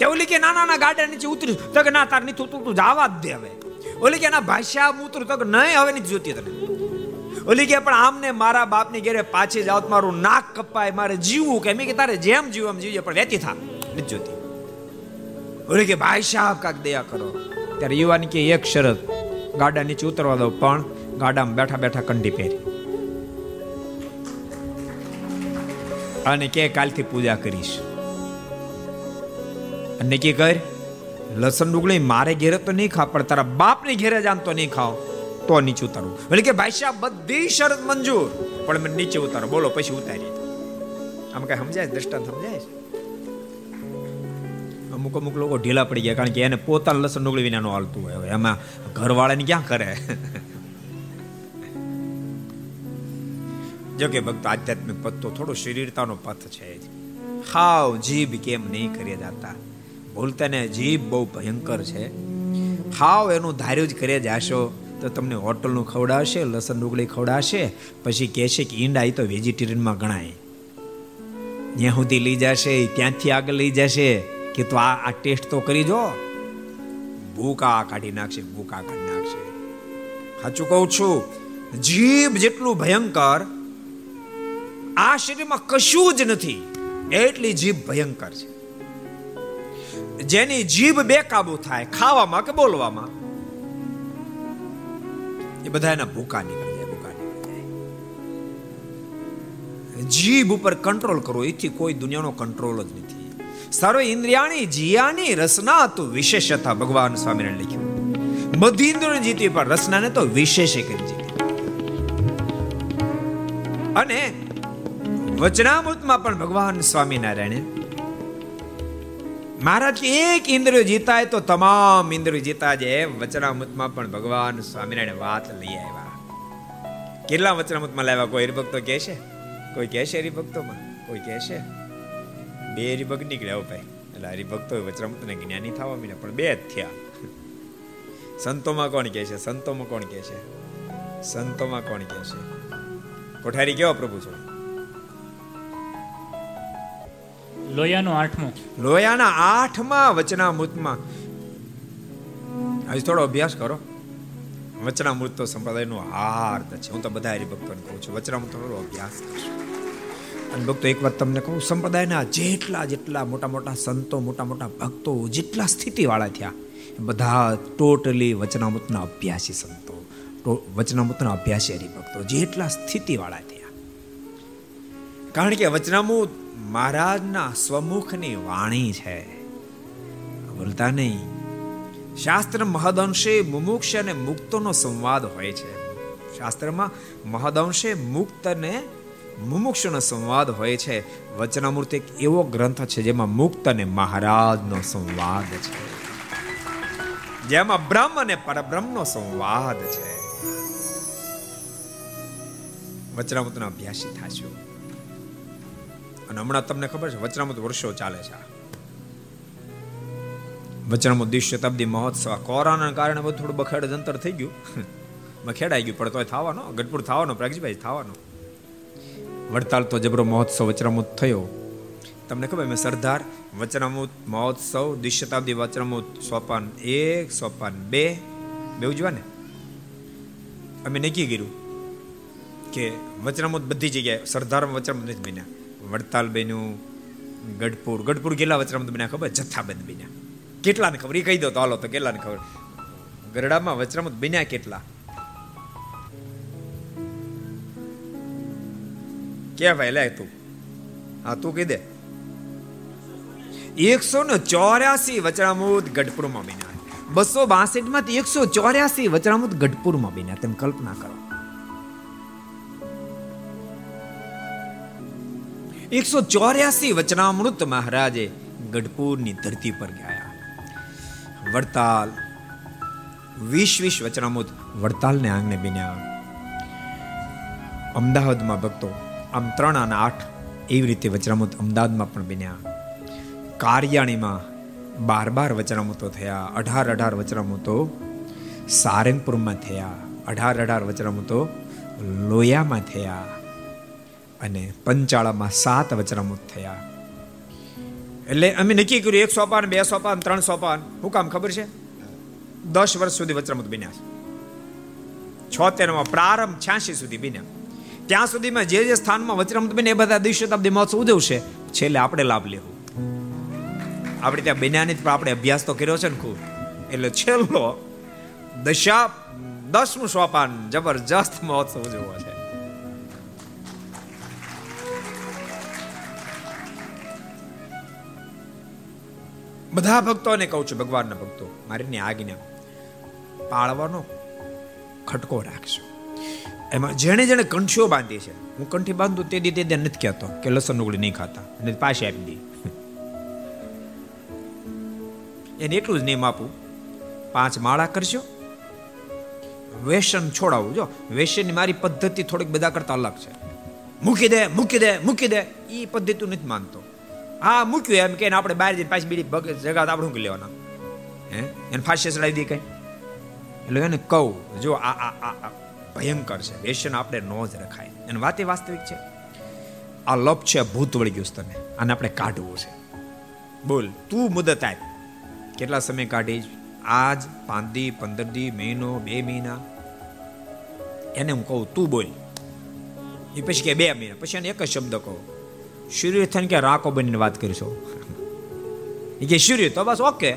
તે ઓલી કે નાના નાના ગાડા નીચે ઉતર્યું તો કે ના, તાર નીચે ઉતરું તું જવા જ દે હવે. ઓલી કે ના ભાષા ઉતરું તો કે નહીં, હવે નથી જોતી તને. ઓલી કે પણ આમને મારા બાપની ઘરે પાછી જાવ, મારું નાક કપાય, મારે જીવવું કે? મેં કે તારે જેમ જીવું એમ જીવજે, પણ વેતી થા. નથી જોતી. ઓલી કે, ભાઈ સાહેબ કાક દયા કરો. ત્યારે યુવાની કે, એક શરત, ગાડા નીચે ઉતરવા દો, પણ ગાડામાં બેઠા બેઠા કંડી પહેરી. અને કે કાલથી પૂજા કરીશ. અને નક્કી કર લસણ ડુંગળી મારે ઘેરે તો નહીં ખા પણ તારા બાપને ઘેરે જાન તો નહીં ખાવ, તો નીચે ઉતારું. એટલે કે ભાઈ સાહેબ, બધી શરત મંજૂર. પણ મને નીચે ઉતારો. બોલો, પછી ઉતારી આમ કઈ સમજાય દ્રષ્ટાંત સમજાય અમુક અમુક લોકો ઢીલા પડી ગયા, કારણ કે એને પોતાનું લસણ ડુંગળી વિના નો હાલતું હોય. હવે એમાં ઘરવાળાને ક્યાં કરે? જો કે ભક્ત આધ્યાત્મિક પત્તો થોડો શરીરતાનો પથ છે હાવ જીભ કેમ નહીં કરી જાતા? ભૂલતા ને જીભ બહુ ભયંકર છે. હાવ એનું ધાર્યું જ કરે જાશો તો તમને હોટલનું ખવડાવશે, લસણ ડુંગળી ખવડાવશે, પછી કહેશે કે ઈંડા એ તો વેજીટેરિયનમાં ગણાય. ત્યાં સુધી લઈ જશે ત્યાંથી આગળ લઈ જશે કે તું આ આ ટેસ્ટ તો કરી જો. ભૂકા કાઢી નાખશે, ભૂકા કાઢી નાખશે. સાચું કહું છું, જીભ જેટલું ભયંકર આ શરીરમાં કશું જ નથી. એટલી જીભ ભયંકર છે. જેની જીભ બેકાબુ થાય, ખાવામાં કે બોલવામાં, એ બધા એના ભૂકા નીકળી જીભ ઉપર કંટ્રોલ કરવો એથી કોઈ દુનિયાનો કંટ્રોલ જ નથી. સર્વ ઇન્દ્રિયાણી જીયાની રસના તો વિશેષતા ભગવાન સ્વામીને લખ્યું. બધી ઇન્દ્રિયો જીતી પણ રસનાને તો વિશેષે કરી જીતી અને વચનામૃતમાં પણ ભગવાન સ્વામિનારાયણે મહારાજ એક ઇન્દ્રિય જીતાય તો તમામ ઇન્દ્રિય જીતા જે વચનામૃતમાં પણ ભગવાન સ્વામિનારાયણ વાત લઈ આવ્યા. કેટલા વચનામૃતમાં લાવ્યા? કોઈ હરિભક્તો કહે છે? કોઈ કહે છે હરિભક્તોમાં? કોઈ કહે છે? બે હરિભક્ત નીકળ્યા ભાઈ. એટલે હરિભક્તો વચનામૃતને જ્ઞાની થવા મળ્યા પણ બે જ થયા. સંતોમાં કોણ કહે છે? સંતોમાં કોણ કહે છે? સંતોમાં કોણ કહે છે? કોઠારી કેવો પ્રભુ છો? લોયાનું આઠમો. લોયાના આઠમા વચનામૃતમાં. આજે થોડો અભ્યાસ કરો. વચનામૃત તો સંપ્રદાયનો હાર્દ છે. હું તો બધા હરિભક્તોને કહું છું, વચનામૃત થોડો અભ્યાસ કરશો. અને ભક્તો, એક વાત તમને કહું, સંપ્રદાયના જેટલા જેટલા મોટા મોટા સંતો, મોટા મોટા ભક્તો જેટલા સ્થિતિવાળા થયા બધા ટોટલી વચનામૃતના અભ્યાસી સંતો વચનામૃતના અભ્યાસી હરિભક્તો જેટલા સ્થિતિવાળા થયા. કારણ કે વચનામૃત મહારાજના સ્વમુખની વાણી છે. ભૂલતા નહીં. શાસ્ત્ર મહદઅંશે મુમુક્ષ અને મુક્તનો સંવાદ હોય છે. શાસ્ત્રમાં મહદઅંશે મુક્ત અને મુમુક્ષનો સંવાદ હોય છે. વચનામૃત એક એવો ગ્રંથ છે જેમાં મુક્ત અને મહારાજનો સંવાદ છે. જેમાં બ્રહ્મ અને પરબ્રહ્મનો સંવાદ છે. વચનામૃતના અભ્યાસી થાશું અને હમણાં તમને ખબર છે, વચનામૃત વર્ષો ચાલે છે વચનામૃત દ્વિ શતાબ્દી મહોત્સવ કોરોનાના કારણે બધું થોડું બખેડ જંતર થઈ ગયું. બખેડાઈ ગયું, પણ તોય થવાનો ગઢપુર થવાનો, પ્રાગજીભાઈ, થવાનો. વડતાલ તો જબરો મહોત્સવ વચનામૃત થયો. તમને ખબર મેં સરદાર વચનામૃત મહોત્સવ દ્વિ શતાબ્દી વચનામૃત સોપાન એક, સોપાન બે બે ઉજવા ને? અમે નક્કી કર્યું કે વચનામૃત બધી જગ્યાએ સરદાર વચનામૃત નથી બન્યા. વડતાલ બન્યું ગઢપુર. ગઢપુર કેટલા વચનામૃત બન્યા ખબર? જથ્થાબંધ બન્યા. કેટલાને ખબર? એ કહી દો તો હાલો તો કેટલાને ખબર? ગરડામાં વચનામૃત બન્યા કેટલા? કે ભાઈ? લે તું. હા, તું કહી દે. એકસો ને ચોર્યાસી વચનામૃત ગઢપુરમાં બન્યા. બસો બાસઠમાંથી એકસો ચોર્યાસી ગઢપુર ગઢપુરમાં બન્યા. તેમ કલ્પના કરો. એકસો ચોર્યાસી વચનામૃત મહારાજે ગઢપુરની ધરતી પર ગયા. વડતાલ, વીસ વીસ વચનામૃત વડતાલને આંગણે બન્યા. અમદાવાદમાં ભક્તો, આમ ત્રણ અને આઠ એવી રીતે વચનામૃત અમદાવાદમાં પણ બન્યા. કારિયાણીમાં બાર બાર વચનામૃતો થયા, અઢાર અઢાર વચનામૃતો સારંગપુરમાં થયા, અઢાર અઢાર વચનામૃતો લોયામાં થયા. અને પંચાળામાં સાત વચનામૃત થયા. એટલે અમે નક્કી કર્યું, એક સોપાન, બે સોપાન, ત્રણ સોપાન. હું કામ ખબર છે? દસ વર્ષ સુધી વચનામૃત બન્યા છોતેરમાં પ્રારંભ છ્યાસી સુધી બન્યા. ત્યાં સુધીમાં જે જે સ્થાનમાં વચનામૃત બને એ બધા દિવસે શતાબ્દી મહોત્સવ ઉજવશે. છેલ્લે આપણે લાભ લેવું. આપણે ત્યાં બન્યાની જ આપણે અભ્યાસ તો કર્યો છે ને ખૂબ. એટલે છેલ્લો દશા દસમું સોપાન જબરજસ્ત મહોત્સવ ઉજવવો છે. બધા ભક્તોને કહું છું, ભગવાનના ભક્તો મારીની આજ્ઞા પાળવાનો ખટકો રાખશો એમાં જેણે જેણે કંઠીઓ બાંધી છે, હું કંઠી બાંધું તે દી તે દે નથી કહેતો કે લસણ ઉગડી નહીં ખાતા અને પાછી આપી દે એને એટલું જ નિયમ આપું, પાંચ માળા કરશો વેસન છોડાવું, જો, વેસનની મારી પદ્ધતિ થોડીક બધા કરતા અલગ છે. મૂકી દે મૂકી દે મૂકી દે એ પદ્ધતિ નથી માનતો. હા, મૂક્યું એમ કે આપણે બહાર જઈને પાછી બીડી જગા આપણે શું લેવાના. હે? એને ફાંસી ચડાવી દે કઈ? એટલે એને કહું, જો આ આ આ ભયંકર છે, વેસન આપણે નો જ રખાય. એને વાત એ વાસ્તવિક છે. આ લપ છે, ભૂત વળી ગયું તને. આને આપણે કાઢવું છે. બોલ, તું મુદત આપ. કેટલા સમય કાઢીશ? આજ પાંચ દી પંદર દી, મહિનો, બે મહિના? એને હું કહું, તું બોલ. એ પછી કે, બે મહિના. પછી એને એક જ શબ્દ કહો. સૂર્ય થઈને કે રાકો બનીને વાત કરીશો એ કે સૂર્ય તો બસ ઓકે.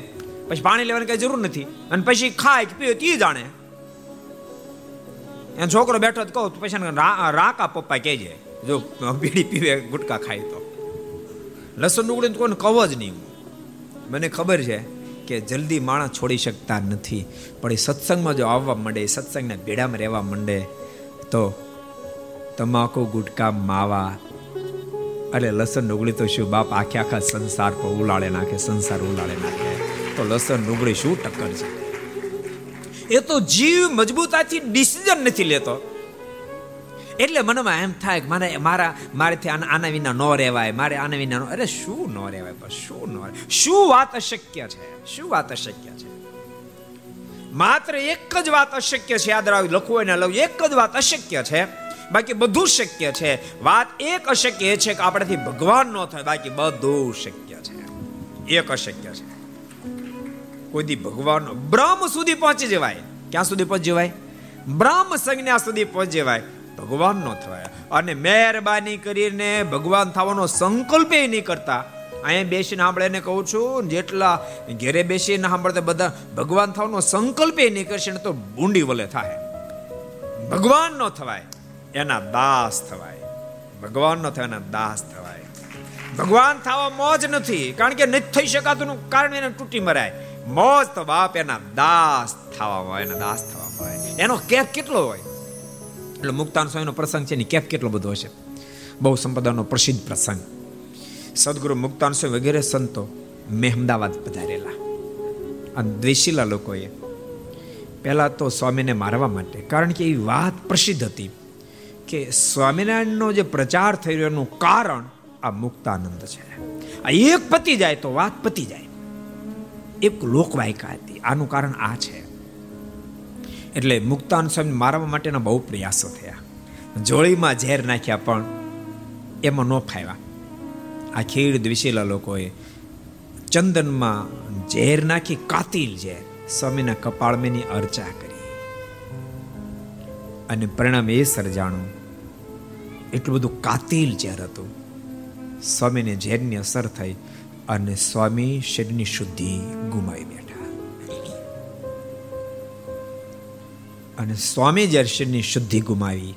પછી પાણી લેવાની કઈ જરૂર નથી. અને પછી ખાય કે પીવે તે જાણે. એ છોકરો બેઠો તો કહું પછી રાકા પપ્પા કહેજે જો બીડી પીવે, ગુટકા ખાય તો. લસણ ડુંગળી કોઈને કહો જ નહીં. મને ખબર છે કે જલ્દી માણસ છોડી શકતા નથી. પણ એ સત્સંગમાં જો આવવા માંડે સત્સંગના ભેડામાં રહેવા માંડે, તો તમાકુ, ગુટકા, માવા અરે લસણ ડુંગળી તો શું? બાપ આખે આખા સંસાર પર ઉલાળે નાખે, સંસાર ઉલાળે નાખે. તો લસણ ડુંગળી શું ટક્કર છે? એ તો જીવ મજબૂતાથી ડિસિઝન નથી લેતો. એટલે મનમાં એમ થાય કે મને મારા, મારેથી આના વિના ન રહેવાય, મારે આના વિના અરે શું ન રહેવાય પણ શું ન શું વાત અશક્ય છે? શું વાત અશક્ય છે? માત્ર એક જ વાત અશક્ય છે, યાદ રાખ લખવું હોય ને લખવું એક જ વાત અશક્ય છે. બાકી બધું શક્ય છે. વાત એક અશક્ય છે કે આપણાથી ભગવાન ન થાય, બાકી બધું શક્ય છે. એક અશક્ય છે. કોઈ દી ભગવાન બ્રહ્મ સુધી પહોંચી જવાય. ક્યાં સુધી પહોંચી જવાય? બ્રહ્મ સંજ્ઞા સુધી પહોંચી જવાય. ભગવાન નો થવાય અને મહેરબાની કરીને ભગવાન થવાનો સંકલ્પ એ નહીં કરતા. અહીંયા બેસીને આપણે એને કહું છું, જેટલા ઘેરે બેસીને સાંભળતા બધા ભગવાન થવાનો સંકલ્પ એ નહીં કરશે ને તો બુંડી વલે થાય. ભગવાન નો થવાય. એના દાસ થવાય. ભગવાન નો થવાય એના દાસ થવાય. ભગવાન થવા મોજ નથી, કારણ કે નથી થઈ શકાતું કારણ એને તૂટી મરાય. મોજ તો બાપ એના દાસ થવા હોય, એના દાસ થવા હોય. એનો કેપ કેટલો હોય? એટલે મુક્તાન સ્વામીનો પ્રસંગ છે, એની કેપ કેટલો બધો હશે? બહુ સંપદાનો પ્રસિદ્ધ પ્રસંગ. સદગુરુ મુક્તાન સ્વામી વગેરે સંતો મેં અમદાવાદ પધારેલા. અને દ્વેષીલા લોકોએ. પહેલાં તો સ્વામીને મારવા માટે, કારણ કે એ વાત પ્રસિદ્ધ હતી. કે સ્વામિનારાયણનો જે પ્રચાર થઈ રહ્યો એનું કારણ આ મુક્તાનંદ છે. આ એક પતી જાય તો વાત પતી જાય. એક લોકવાયકા હતી. આનું કારણ આ છે. એટલે મુક્તાન સ્વામી મારવા માટેના બહુ પ્રયાસો થયા. જોળીમાં ઝેર નાખ્યા પણ એમાં ન ફાવ્યા આ ખેડ દ્વિશીલા લોકોએ ચંદનમાં ઝેર નાખી કાતિલ ઝેર સ્વામીના કપાળમેની અર્ચા કરી. અને પરિણામ એ સર્જાણું એટલું બધું કાતિલ ઝેર હતું. સ્વામીને ઝેરની અસર થઈ અને સ્વામી શરીરની શુદ્ધિ ગુમાવી બેઠા. અને સ્વામી જ્યારે શરીરની શુદ્ધિ ગુમાવી,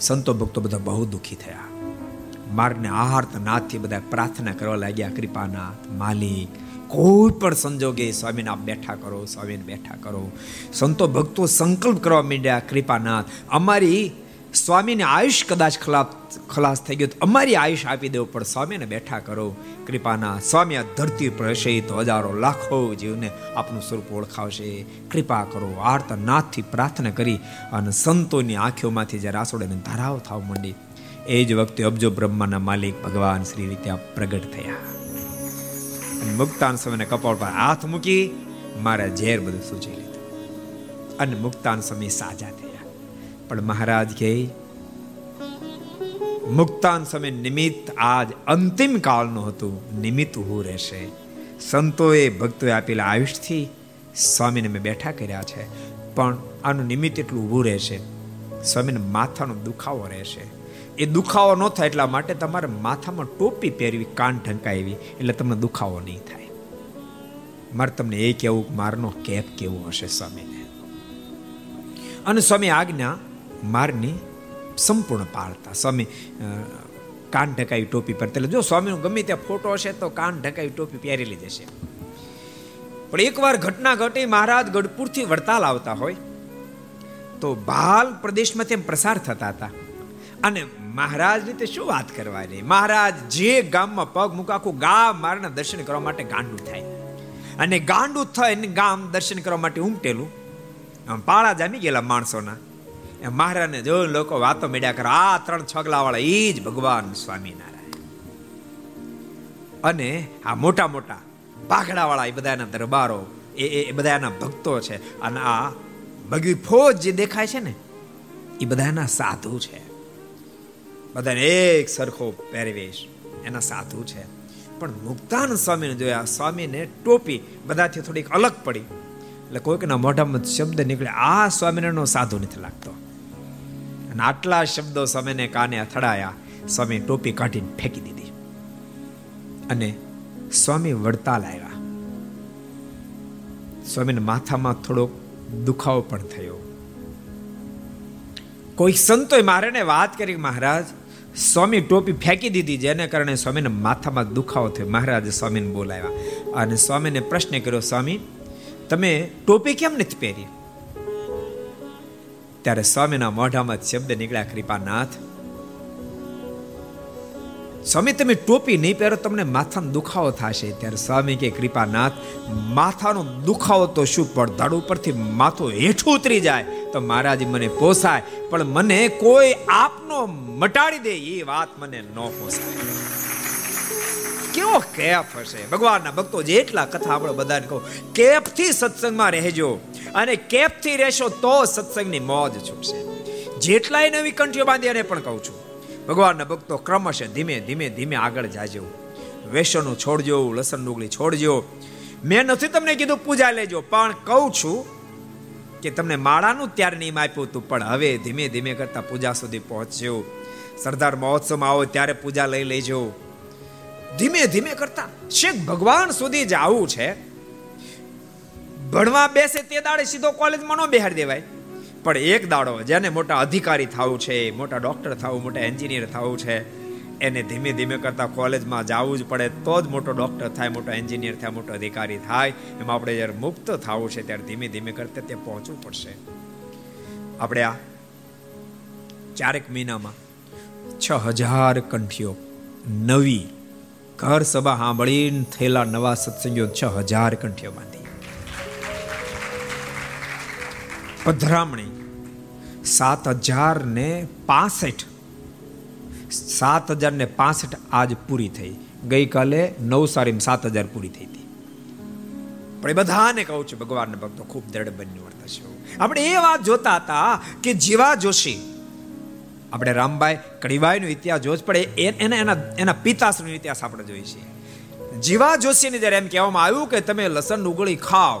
સંતો ભક્તો બધા બહુ દુઃખી થયા. માર્ગને આહાર નાથથી બધા પ્રાર્થના કરવા લાગ્યા, કૃપાનાથ, માલિક, કોઈ પણ સંજોગે સ્વામીને આપ બેઠા કરો, સ્વામીને બેઠા કરો. સંતો ભક્તો સંકલ્પ કરવા માંડ્યા, કૃપાનાથ, અમારી સ્વામીને આયુષ કદાચ ખલાસ ખલાસ થઈ ગયો અમારી આયુષ આપી દેવું પણ સ્વામીને બેઠા કરો. કૃપાના સ્વામી આ ધરતી પર હશે, તો હજારો લાખો જીવને આપનું સ્વરૂપ ઓળખાવશે. કૃપા કરો આર્ત નાથથી પ્રાર્થના કરી અને સંતોની આંખોમાંથી જ્યારે આસોડેને ધરાવ થવા માંડી, એ જ વખતે અબજો બ્રહ્માના માલિક ભગવાન શ્રી રીતે પ્રગટ થયા. મુક્તાન સમયને કપાળ પર હાથ મૂકી મારા ઝેર બધું સૂચી લીધું. અને મુક્તાન સમય સાજા થયા. પણ મહારાજ કે મુક્તાન સમય નિમિત્ત આજ અંતિમ કાળનું હતું, નિમિત્ત ઊભું રહેશે. સંતોએ ભક્તોએ આપેલા આયુષથી સ્વામીને મેં બેઠા કર્યા છે, પણ આનું નિમિત્ત એટલું ઊભું રહેશે. સ્વામીને માથાનો દુખાવો રહેશે. એ દુખાવો ન થાય એટલા માટે તમારે માથામાં ટોપી પહેરવી, કાન ઢંકાવી, એટલે તમને દુખાવો નહીં થાય. મારે તમને એ કેવું મારનો કેપ કેવો હશે સ્વામીને? અને સ્વામી આજ્ઞા મારની સંપૂર્ણ પાળતા સ્વામી કાન ઢકાવી ટોપી પહેરતા એટલે જો સ્વામીનો ગમે ત્યાં ફોટો હશે તો કાન ઢકાવી ટોપી પહેરેલી જશે પણ એકવાર ઘટના ઘટી, મહારાજ ગઢપુરથી વડતાલ આવતા હોય, તો ભાલ પ્રદેશમાં તેમ પ્રસાર થતા હતા. અને મહારાજ રીતે શું વાત કરવાની? મહારાજ જે ગામમાં પગ મૂકાખું ગામ મારના દર્શન કરવા માટે ગાંડું થાય. અને ગાંડું થઈને ગામ દર્શન કરવા માટે ઉમટેલું. પાળા જામી ગયેલા માણસોના. મહારાજને જો લોકો વાતો મેળ્યા કરે, આ ત્રણ છગલા વાળા એ જ ભગવાન સ્વામિનારાયણ. અને આ મોટા મોટા પાઘડા વાળા એ બધાના દરબારો એ એ બધાના ભક્તો છે, અને આ બગી ફોજ જે દેખાય છે ને, એ બધાના સાધુ છે. બધાને એક સરખો પહેરવેશ એના સાધુ છે. પણ મુક્તાન સ્વામીને જોયા, સ્વામીને ટોપી બધાથી થોડીક અલગ પડી. એટલે કોઈકના મોઢામાં શબ્દ નીકળે, આ સ્વામિનારાયણનો સાધુ નથી લાગતો. અને આટલા શબ્દો સ્વામીને કાને અથડાયા, સ્વામી ટોપી કાઢીને ફેંકી દીધી. અને સ્વામી વડતાલ આવ્યા. સ્વામીને માથામાં થોડોક દુખાવો પણ થયો. કોઈ સંતોએ મારે વાત કરી મહારાજ, સ્વામી ટોપી ફેંકી દીધી જેને કારણે સ્વામીને માથામાં દુખાવો થયો. મહારાજે સ્વામીને બોલાવ્યા અને સ્વામીને પ્રશ્ન કર્યો, સ્વામી, તમે ટોપી કેમ નથી પહેરી? ત્યારે સ્વામીના મોઢામાં શબ્દ નીકળ્યા, કૃપાનાથ, સ્વામી, તમે ટોપી નહીં પહેરો, તમને માથાનો દુખાવો થશે. ત્યારે સ્વામી કે, કૃપાનાથ, માથાનો દુખાવો તો શું? પડદાડ ઉપરથી માથું હેઠું ઉતરી જાય તો મહારાજ મને પોસાય, પણ મને કોઈ આપનો મટાડી દે, એ વાત મને ન પોસાય. કેવો કેફ હશે? ભગવાનના ભક્તો જેટલા કથા આપણે બધાને કહો, કેફથી સત્સંગમાં રહેજો અને કેફથી રહેશો તો સત્સંગની મોજ છૂટશે. જેટલાય નવી કંઠીઓ બાંધી અને પણ કહું છું. ભગવાનના ભક્તો ક્રમશ ધીમે ધીમે ધીમે આગળ જાજો. વેસણું છોડજો, લસણ ડુંગળી છોડજો. મેં નથી તમને કીધું પૂજા લેજો, પણ કહું છું કે તમને માળાનું ત્યારે નિયમ આપ્યું હતું, પણ હવે ધીમે ધીમે કરતા પૂજા સુધી પહોંચજો સરદાર મહોત્સવમાં આવો ત્યારે પૂજા લઈ લેજો. ધીમે ધીમે કરતા. શેખ ભગવાન સુધી જવું છે. ભણવા બેસે તે દાડે સીધો કોલેજમાં ન બેહાડી દેવાય. પણ એક દાડો જેને મોટા અધિકારી થવું છે, મોટા ડોક્ટર થવું, મોટા એન્જિનિયર થવું છે, એને ધીમે ધીમે કરતા કોલેજમાં જવું જ પડે તો જ મોટો ડોક્ટર થાય, મોટો એન્જિનિયર થાય, મોટો અધિકારી થાય. એમાં આપણે જ્યારે મુક્ત થવું છે ત્યારે ધીમે ધીમે કરતા તે પહોંચવું પડશે. આપણે આ ચારેક મહિનામાં છ હજાર કંઠીઓ નવી ઘર સભા સાંભળીને થયેલા નવા સત્સંગીઓ છ હજાર કંઠીઓ બાંધી. પધરામણી. સાત હજાર ને પાસઠ. સાત હજાર ને પાસઠ આજ પૂરી થઈ. ગઈકાલે નવસારી સાત હજાર પૂરી થઈ હતી. પણ એ બધાને કહું છું, ભગવાનના ભક્તો, ખૂબ દ્રઢ બન્યું વર્તશે આપણે એ વાત જોતા હતા કે જીવા જોશી આપણે રામભાઈ કડીબાઈનો ઇતિહાસ જોજ પડે. એના એના એના પિતાશ્રીનો ઇતિહાસ આપણે જોઈએ છીએ. જીવા જોશીને જ્યારે એમ કહેવામાં આવ્યું કે તમે લસણ ઉગળી ખાઓ.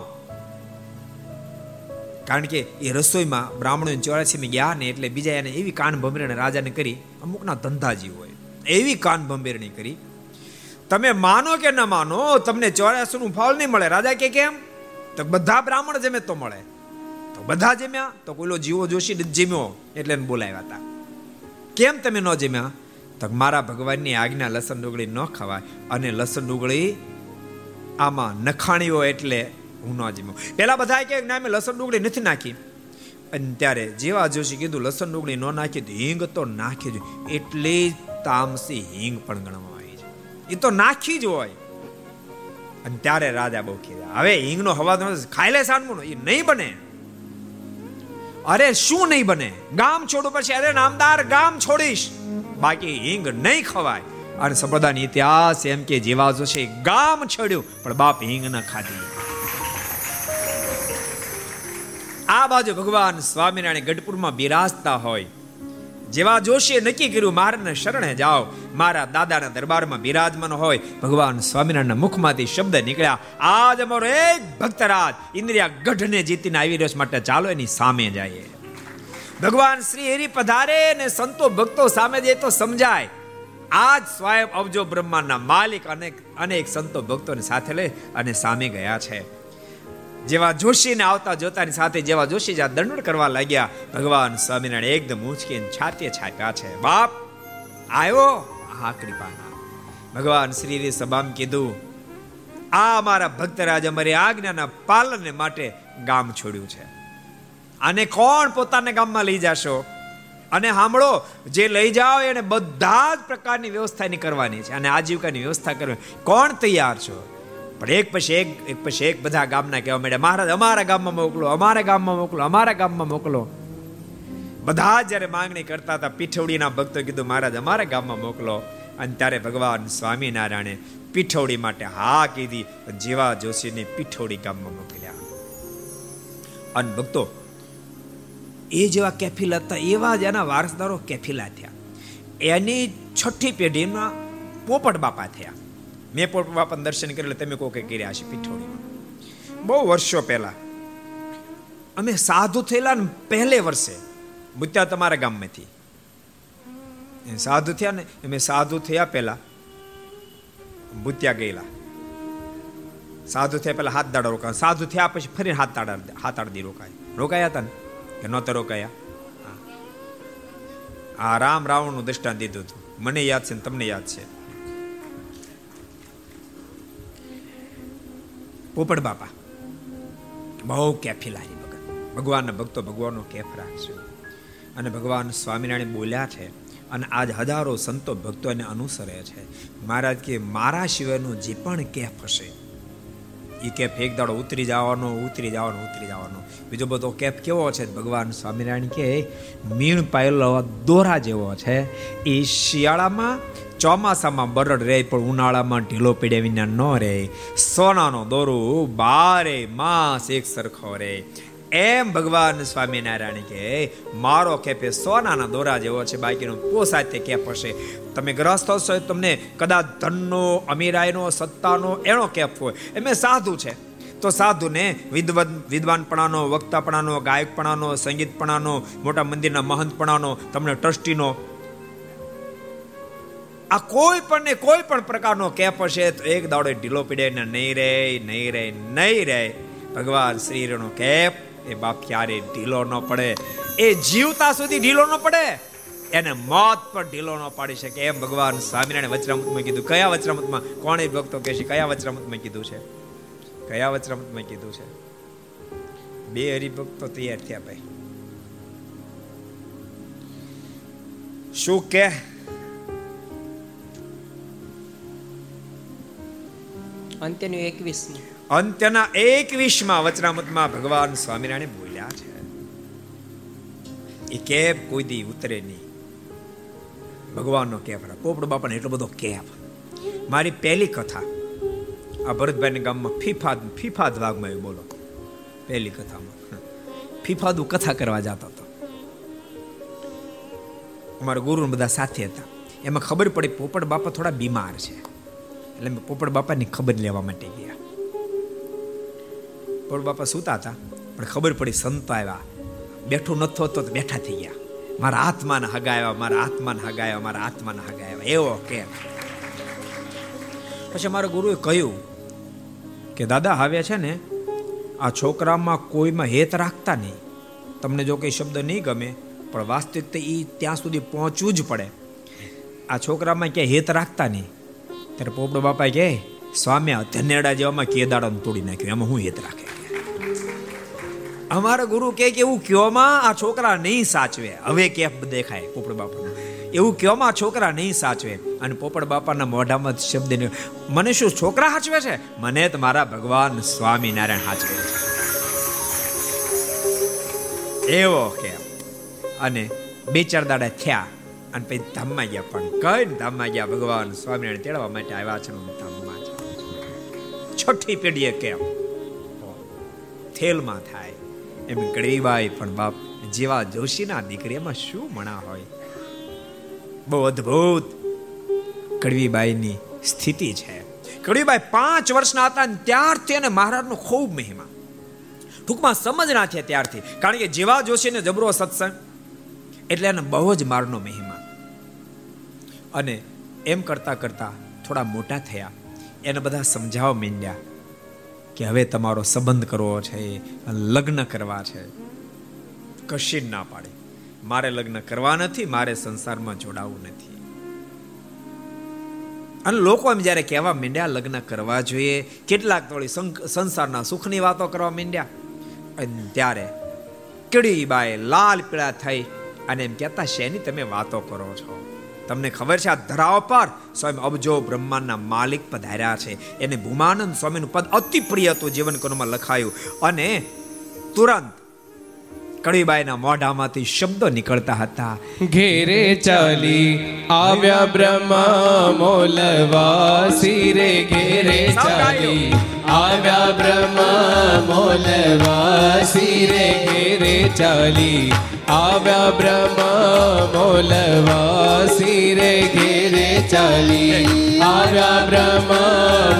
કારણ કે એ રસોઈમાં બ્રાહ્મણો ચોરાસીમાં ગયા ને એટલે બીજા એને એવી કાન ભંભેરણી રાજાને કરી, અમુકના ધંધાજી હોય, એવી કાન ભંભેરણી કરી. તમે માનો કે ન માનો, તમને ચોરાસીનું ફળ નહીં મળે. રાજા કે કેમ? તો બધા બ્રાહ્મણ જમે તો મળે. તો બધા જમ્યા, તો કોઈલો જીવો જોશી જમ્યો, એટલે બોલાવ્યા હતા. કેમ તમે ન જમ્યા? તો મારા ભગવાનની આજ્ઞા લસણ ડુંગળી ન ખવાય અને લસણ ડુંગળી આમાં નખાણી હોય એટલે હું ન જમ્યો. પેલા બધા કે ના, મેં લસણ ડુંગળી નથી નાખી. અને ત્યારે જેવા જોશી કીધું, લસણ ડુંગળી ન નાખી તો હિંગ તો નાખી જ એટલી તામસી હિંગ પણ ગણવામાં આવી છે. એ તો નાખી જ હોય. અને ત્યારે રાજા બહુ કીધા હવે હિંગનો હવા ખાઈ લે સાનમું એ નહીં બને. અરે શું નહીં બને? ગામ છોડું પછી, અરે નામદાર, ગામ છોડીશ. બાકી હિંગ નહીં ખવાય. અને સંપ્રદાયનો ઇતિહાસ એમ કે જેવા જોશે ગામ છોડ્યું, પણ બાપ હિંગ ન ખાધી. આ બાજુ ભગવાન સ્વામિનારાયણ ગઢપુરમાં બિરાજતા હોય. જેવા જોશીએ નક્કી કર્યું, મારને શરણે જાઓ. મારા દાદાના દરબારમાં બિરાજમાન હોય. ભગવાન સ્વામિનારાયણના મુખમાંથી શબ્દ નીકળ્યા, આજ અમારો એક ભક્તરાજ ઇન્દ્રિયા ગઢને જીતીને આવી રહ્યો માટે ચાલો એની સામે જઈએ. ભગવાન શ્રી હરિ પધારે ને સંતો ભક્તો સામે જાય તો સમજાય. આજ સ્વયં અબજો બ્રહ્માંડના માલિક અનેક અનેક સંતો ભક્તોને સાથે લઈ અને સામે ગયા છે. જેવા જોશીને આવતા જોતાની સાથે જેવા જોશી જ્યાં દંડ કરવા લાગ્યા, ભગવાન સ્વામિનારાયણ એકદમ ઉંચકીને છાતે છાપ્યા છે. બાપ આવ્યો આ કૃપાના. ભગવાન શ્રી સભામ કીધું, આ મારા ભક્તરાજ અમારી આજ્ઞાના પાલનને માટે ગામ છોડ્યું છે. અને કોણ પોતાને ગામમાં લઈ જશો? અને સાંભળો, જે લઈ જાઓ એને બધા જ પ્રકારની વ્યવસ્થાની કરવાની છે. અને આજીવિકાની વ્યવસ્થા કરવી કોણ તૈયાર છો? પણ એક પછી એક એક પછી એક બધા ગામના કહેવા માંડ્યા, મહારાજ, અમારા ગામમાં મોકલો, અમારા ગામમાં મોકલો, અમારા ગામમાં મોકલો. બધા જ્યારે માંગણી કરતા હતા પીઠવડીના ભક્તો કીધું, મહારાજ, અમારા ગામમાં મોકલો. અને ત્યારે ભગવાન સ્વામિનારાયણે પીઠવડી માટે હા કીધી જેવા જોશીને પીઠવડી ગામમાં મોકલ્યા. અને ભક્તો, એ જેવા કેફિલા હતા, એવા જ એના વારસદારો કેફિલા થયા. એની છઠ્ઠી પેઢીમાં પોપટ બાપા થયા. મેં પણ બાપાને દર્શન કરેલા તમે કોકે કર્યા છે પીઠોડીમાં બહુ વર્ષો પહેલા અમે સાધુ થયેલા ને પહેલે વર્ષે બુત્યા તમારા ગામમાંથી. સાધુ થયા ને અમે સાધુ થયા પહેલા ભૂત્યા ગયેલા. સાધુ થયા પહેલા હાથ દાડા રોકાય. સાધુ થયા પછી ફરી હાથ દાડા હાથ આડદી રોકાય રોકાયા હતા ને? કે નહોતા રોકાયા? આ રામ રાવણનું દ્રષ્ટાંત દીધું હતું. મને યાદ છે ને તમને યાદ છે. પોપટ બાપા. બહુ કેફીલારી ભગત. ભગવાનના ભક્તો ભગવાનનો કેફ રાખશે અને ભગવાન સ્વામિનારાયણ બોલ્યા છે અને આજ હજારો સંતો ભક્તો એને અનુસરે છે. મહારાજ કે, મારા શિવાયનો જે પણ કેફ હશે એ કેફ એક દાડો ઉતરી જવાનો ઉતરી જવાનો ઉતરી જવાનો. બીજો બધો કેફ કેવો છે? ભગવાન સ્વામિનારાયણ કે, મીણ પાયેલો દોરા જેવો છે. એ શિયાળામાં ચોમાસામાં બરડ રહે પણ ઉનાળામાં ઢીલો પીડ્યા વિના ન રહે સોનાનો દોરો બારે માસ એક સરખો રહે એમ ભગવાન સ્વામિનારાયણ કે મારો કેપે સોનાના દોરા જેવો છે, બાકીનો પોસાતે કેપ હશે. તમે ગ્રસ્ત હશો તમને કદાચ ધનનો અમીરાયનો સત્તાનો એનો કેપ હોય. એમ સાધુ છે. તો સાધુને વિદ્વત વિદ્વાનપણાનો, વક્તાપણાનો, ગાયકપણાનો, સંગીતપણાનો, મોટા મંદિરના મહંતપણાનો, તમને ટ્રસ્ટીનો આ કોઈ પણ ને કોઈ પણ પ્રકારનો કેપ હશે તો એક દાડો ઢીલો પીડે ને નહીં રે નહીં રે નહીં રે. ભગવાન શ્રીનો કેપ, એ બાપ ક્યારે ઢીલો ન પડે. એ જીવતા સુધી ઢીલો ન પડે. એને મોત પર ઢીલો ન પાડી શકે. એમ ભગવાન સ્વામિનારાયણ વચરામૃતમાં કીધું. કયા વચરામૃતમાં કોણે ભક્તો કહે છે? કયા વચરામૃતમાં કીધું છે? કયા વચરામૃતમાં કીધું છે? બે હરિભક્તો તૈયાર થયા ભાઈ. શું કે? અંત્યનું એકવીસમું. અંત્યના એકવીસમાં વચનામતમાં ભગવાન સ્વામિનારાયણ બોલ્યા છે. એ કેપ કોઈ દી ઉતરે નહીં. ભગવાનનો કેપ પોપડ બાપાને એટલો બધો કેપ. મારી પહેલી કથા. આ ભરતભાઈના ગામમાં ફીફા ફીફાદ વાગમાં એવું બોલો. પહેલી કથામાં. ફીફાદું કથા કરવા જતો હતો. અમારા ગુરુ બધા સાથે હતા. એમાં ખબર પડી પોપટ બાપા થોડા બીમાર છે. એટલે મેં પોપટ બાપાની ખબર લેવા માટે ગયા. પોપટ બાપા સૂતા હતા, પણ ખબર પડી સંતો આવ્યા. બેઠું નથો તો બેઠા થઈ ગયા. મારા આત્માને હગાવ્યા મારા આત્માને હગાવ્યા મારા આત્માને હગાવ્યા એવો કે પછી મારા ગુરુએ કહ્યું કે, દાદા, હવે છે ને, આ છોકરામાં કોઈમાં હેત રાખતા નહીં. તમને જો કંઈ શબ્દ નહીં ગમે, પણ વાસ્તવિકતા એ ત્યાં સુધી પહોંચવું જ પડે. આ છોકરામાં ક્યાંય હેત રાખતા નહીં. ત્યારે પોપડો બાપા કહે સ્વામી ધનેડા જેવામાં કેદાડાને તોડી નાખ્યું, એમાં હું હેત રાખે? અમારા ગુરુ કે એવું કયોમાં આ છોકરા નહીં સાચવે. હવે કેફ દેખાય પોપડ બાપાના. એવું કયોમાં આ છોકરા નહીં સાચવે. અને પોપડ બાપાના મોઢામાં શબ્દ મને શું છોકરા સાચવે છે? મને તો મારા ભગવાન સ્વામિનારાયણ સાચવે છે. એવો કે અને બે ચાર દાડા થયા. અને પછી ધામમાં પણ કઈ ધામમાં ભગવાન સ્વામિનારાયણ તેડવા માટે આવ્યા છે ધામમાં છઠ્ઠી પેઢીએ કેમ? થેલમાં થાય. એમ કડવીબાઈ પણ બાપ, જેવા જોશીના દીકરી એમાં શું મણા હોય? બહુ અદ્ભુત. કડવીબાઈની સ્થિતિ છે. કડવીબાઈ પાંચ વર્ષના હતા ને ત્યારથી એને મહારાજનો ખૂબ મહિમા. ટૂંકમાં સમજ ના થયા ત્યારથી. કારણ કે જેવા જોશીને જબરો સત્સંગ, એટલે એને બહુ જ મારનો મહિમા. અને એમ કરતા કરતા થોડા મોટા થયા. એને બધા સમજાવવા માંડ્યા કે હવે તમારો સંબંધ કરવો છે, લગ્ન કરવા છે. કશી ના પાડે. મારે લગ્ન કરવા નથી, મારે સંસારમાં જોડાવું નથી. અને લોકો એમ જ્યારે કહેવા માંડ્યા, લગ્ન કરવા જોઈએ. કેટલાક થોડી સંસારના સુખની વાતો કરવા માંડ્યા. અને ત્યારે કીડીબાઈ લાલ પીળા થઈ અને એમ કહેતા, શેની તમે વાતો કરો છો? તમને ખબર છે, આ ધરાવ પર સ્વયં અબજો બ્રહ્માંડના માલિક પધાર્યા છે. એને ભૂમાનંદ સ્વામીનું પદ અતિ પ્રિય હતું જીવન કોનમાં લખાયું. અને તુરંત કડીબાઈના મોઢામાંથી શબ્દો નીકળતા હતા. ઘેરે ચાલી આવ્યા બ્રહ્મા મોલવાસી રે, ઘેરે ચાલી આવ્યા બ્રહ્મા મોલવાસી રે, ઘેરે ચાલી આવ્યા બ્રહ્મ મોલવાસી રે ઘેરે ચાલી. આવ્યા બ્રહ્મ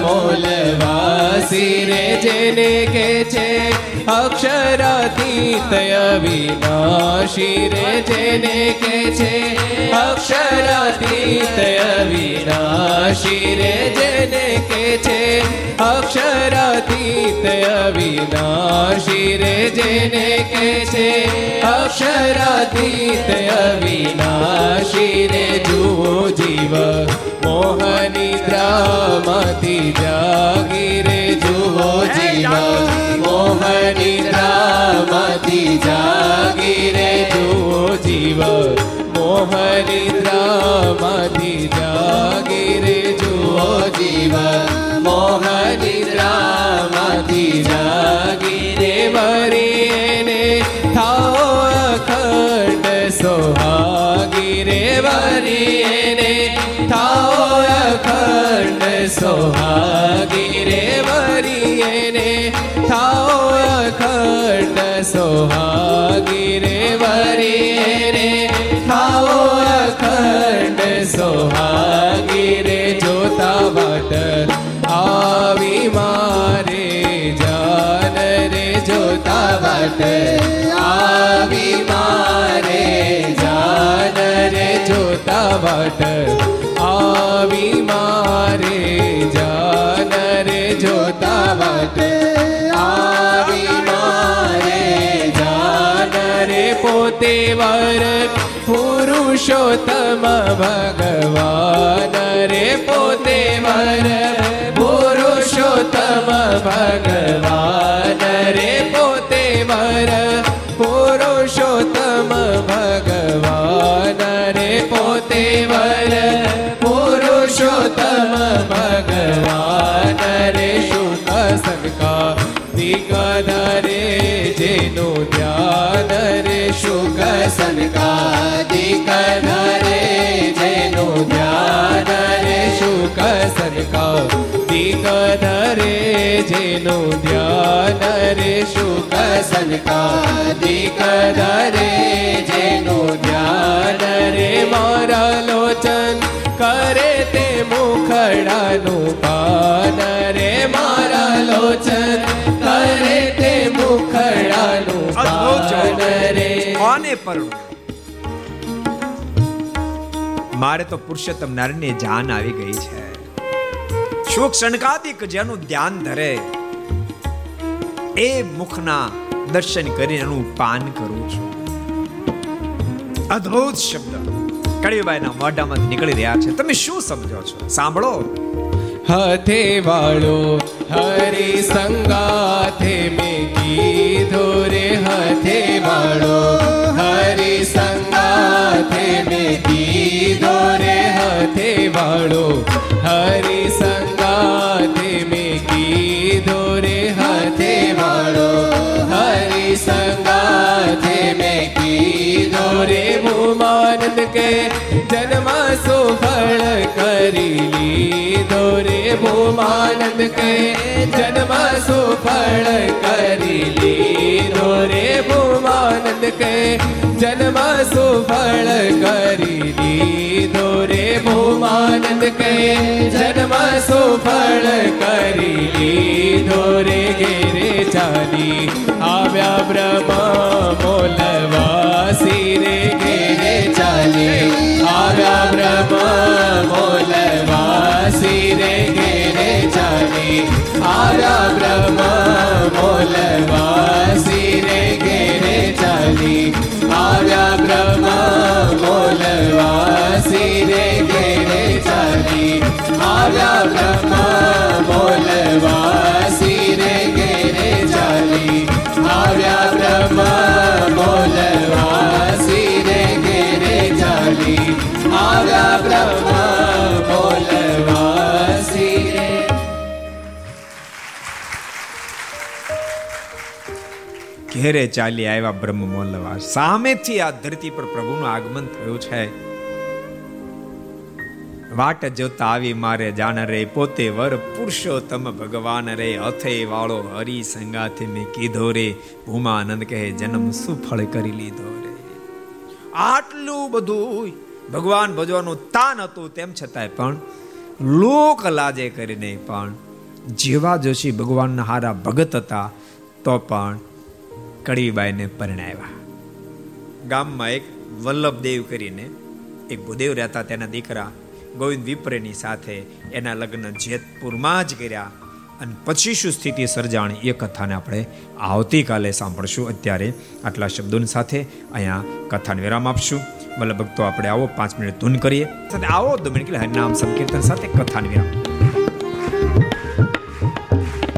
મોલવાસી રે જેને કે છે અક્ષરાતીત અવિનાશી રે જેને કે છે. અક્ષરાતીત અવિનાશી રે જેને કે છે. અક્ષરાતીત અવિનાશી રે જેને કે છે. અક્ષરાતીત અવિનાશી રે જુઓ જીવ. મોહની દ્રામાંથી જાગી રે જુઓ જીવ મોહની દ્રામાંથી જાગી રે જુઓ જીવ મોહની દ્રામાંથી જાગી રે જુઓ જીવ મોહની દ્રામાંથી જાગી રે વરી થાઓ સોહાગી રે સોહાગી રે વરી રે થાઓ અખંડ સોહાગી રે જોતા વાટ આવી મારે જાન રે જોતા વાટ આવી મારે જાન રે જોતા વાટ આવી મારે જાન રે જોતા વાટ પોતે વર પુરુષોત્તમ ભગવાન રે પોતે વર પુરુષોત્તમ ભગવાન રે પોતે વર પુરુષોત્તમ ભગવાન રે પોતે વર પુરુષોત્તમ સંકા દિગન રે જેનું ધ્યાન રે શુક સંકા દિગન રે જેનું ધ્યાન રે શુક સંકા દિગન રે જેનું ધ્યાન રે મારા લોચન કરે તે મુખડાનું પાન. રે મારા લોચન કરે તે મુખડાનું પાન. રે કોને પરણું મારે તો પુરુષોત્તમ નારાયણની જાન આવી ગઈ છે. સુખ શણકાદિક જેનું ધ્યાન ધરે, એ મુખના દર્શન કરીને એનું પાન કરું છું. અદ્ભુત શબ્દ. કળીબાઈના મોઢામાં નીકળી રહ્યા છે. તમે શું સમજો છો? સાંભળો. હાથે વાળો હરે સંગાથે મેં કીધો રે, હાથે વાળો હરી સંગાથે મે કીધો રે હાથે વાળો. હરી સંગાથે મે કીધો રે હાથે વાળો. હરી સંગાથે મે કીધો રે ભૂમાનંદ કે જન્મ સુફળ કરી લીધો. રે ભૂમાનંદ કે જન્મ સુફળ કરી લીધો રે ભૂમાનંદ કે જન્મ સુફળ કરી લીધો રે ભૂમાનંદ કે જન્મ સુફળ કરી લીધો રે ઘેરે ચાલી આવ્યા બ્રહ્મ મોલવાસી રે ઘેરે ચાલી આવ્યા આવ્યા બ્રહ્મ મોલવાસી ઘેરે ચાલી આવ્યા બ્રહ્મ મોલવા સામેથી આ ધરતી પર પ્રભુનું આગમન થયું છે. વાટ જોતા આવી મારે જાણ રે, પોતે વર પુરુષોત્તમ ભગવાન રે, અથે વાળો હરી સંગાથે મેં કીધો રે, ભૂમાનંદ કહે, જન્મ સુફળ કરી લીધો રે? આટલું બધું ભગવાન ભજવાનું તાન હતું તેમ છતાંય પણ લોક લાજે કરીને પણ જેવા જોશી ભગવાનના હારા ભગત હતા, તો પણ કડીબાઈને પરણાવ્યા. ગામમાં એક વલ્લભદેવ કરીને એક ભૂદેવ રહેતા તેના દીકરા ગોવિંદ વિપ્રેની સાથે એના લગ્ન જેતપુરમાં જ કર્યા અને પછી શું સ્થિતિ સર્જાણી એ કથાને આપણે આવતીકાલે સાંભળશું. અત્યારે આટલા શબ્દોની સાથે અહીંયા કથાને વિરામ આપશું. ભલે ભક્તો, આપણે આવો પાંચ મિનિટ ધૂન કરીએ. સાથે આવો દો મિનિટ નામ સંકીર્તન સાથે કથાને વિરામ.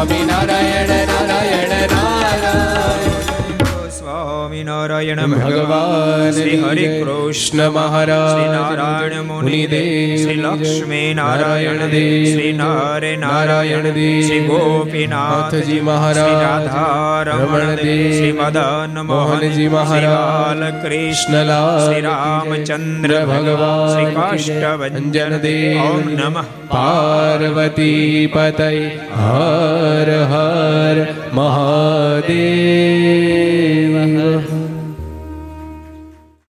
சுவாமி நாராயண நாராயண સ્વામિનારાયણ ભગવાન શ્રી હરિ કૃષ્ણ મહારાજ શ્રી નારાયણ મુનિ દેવ શ્રી લક્ષ્મી નારાયણ દેવ શ્રી નારે નારાયણ દેવ શ્રી ગોપીનાથજી મહારાજ રાધા રમણ દેવ શ્રી મદન મોહનજી મહારાજ કૃષ્ણલાલ શ્રી રામચંદ્ર ભગવાન શ્રી કાષ્ટભન દેવ ઓમ નમઃ પાર્વતી પતય હર હર મહાદેવ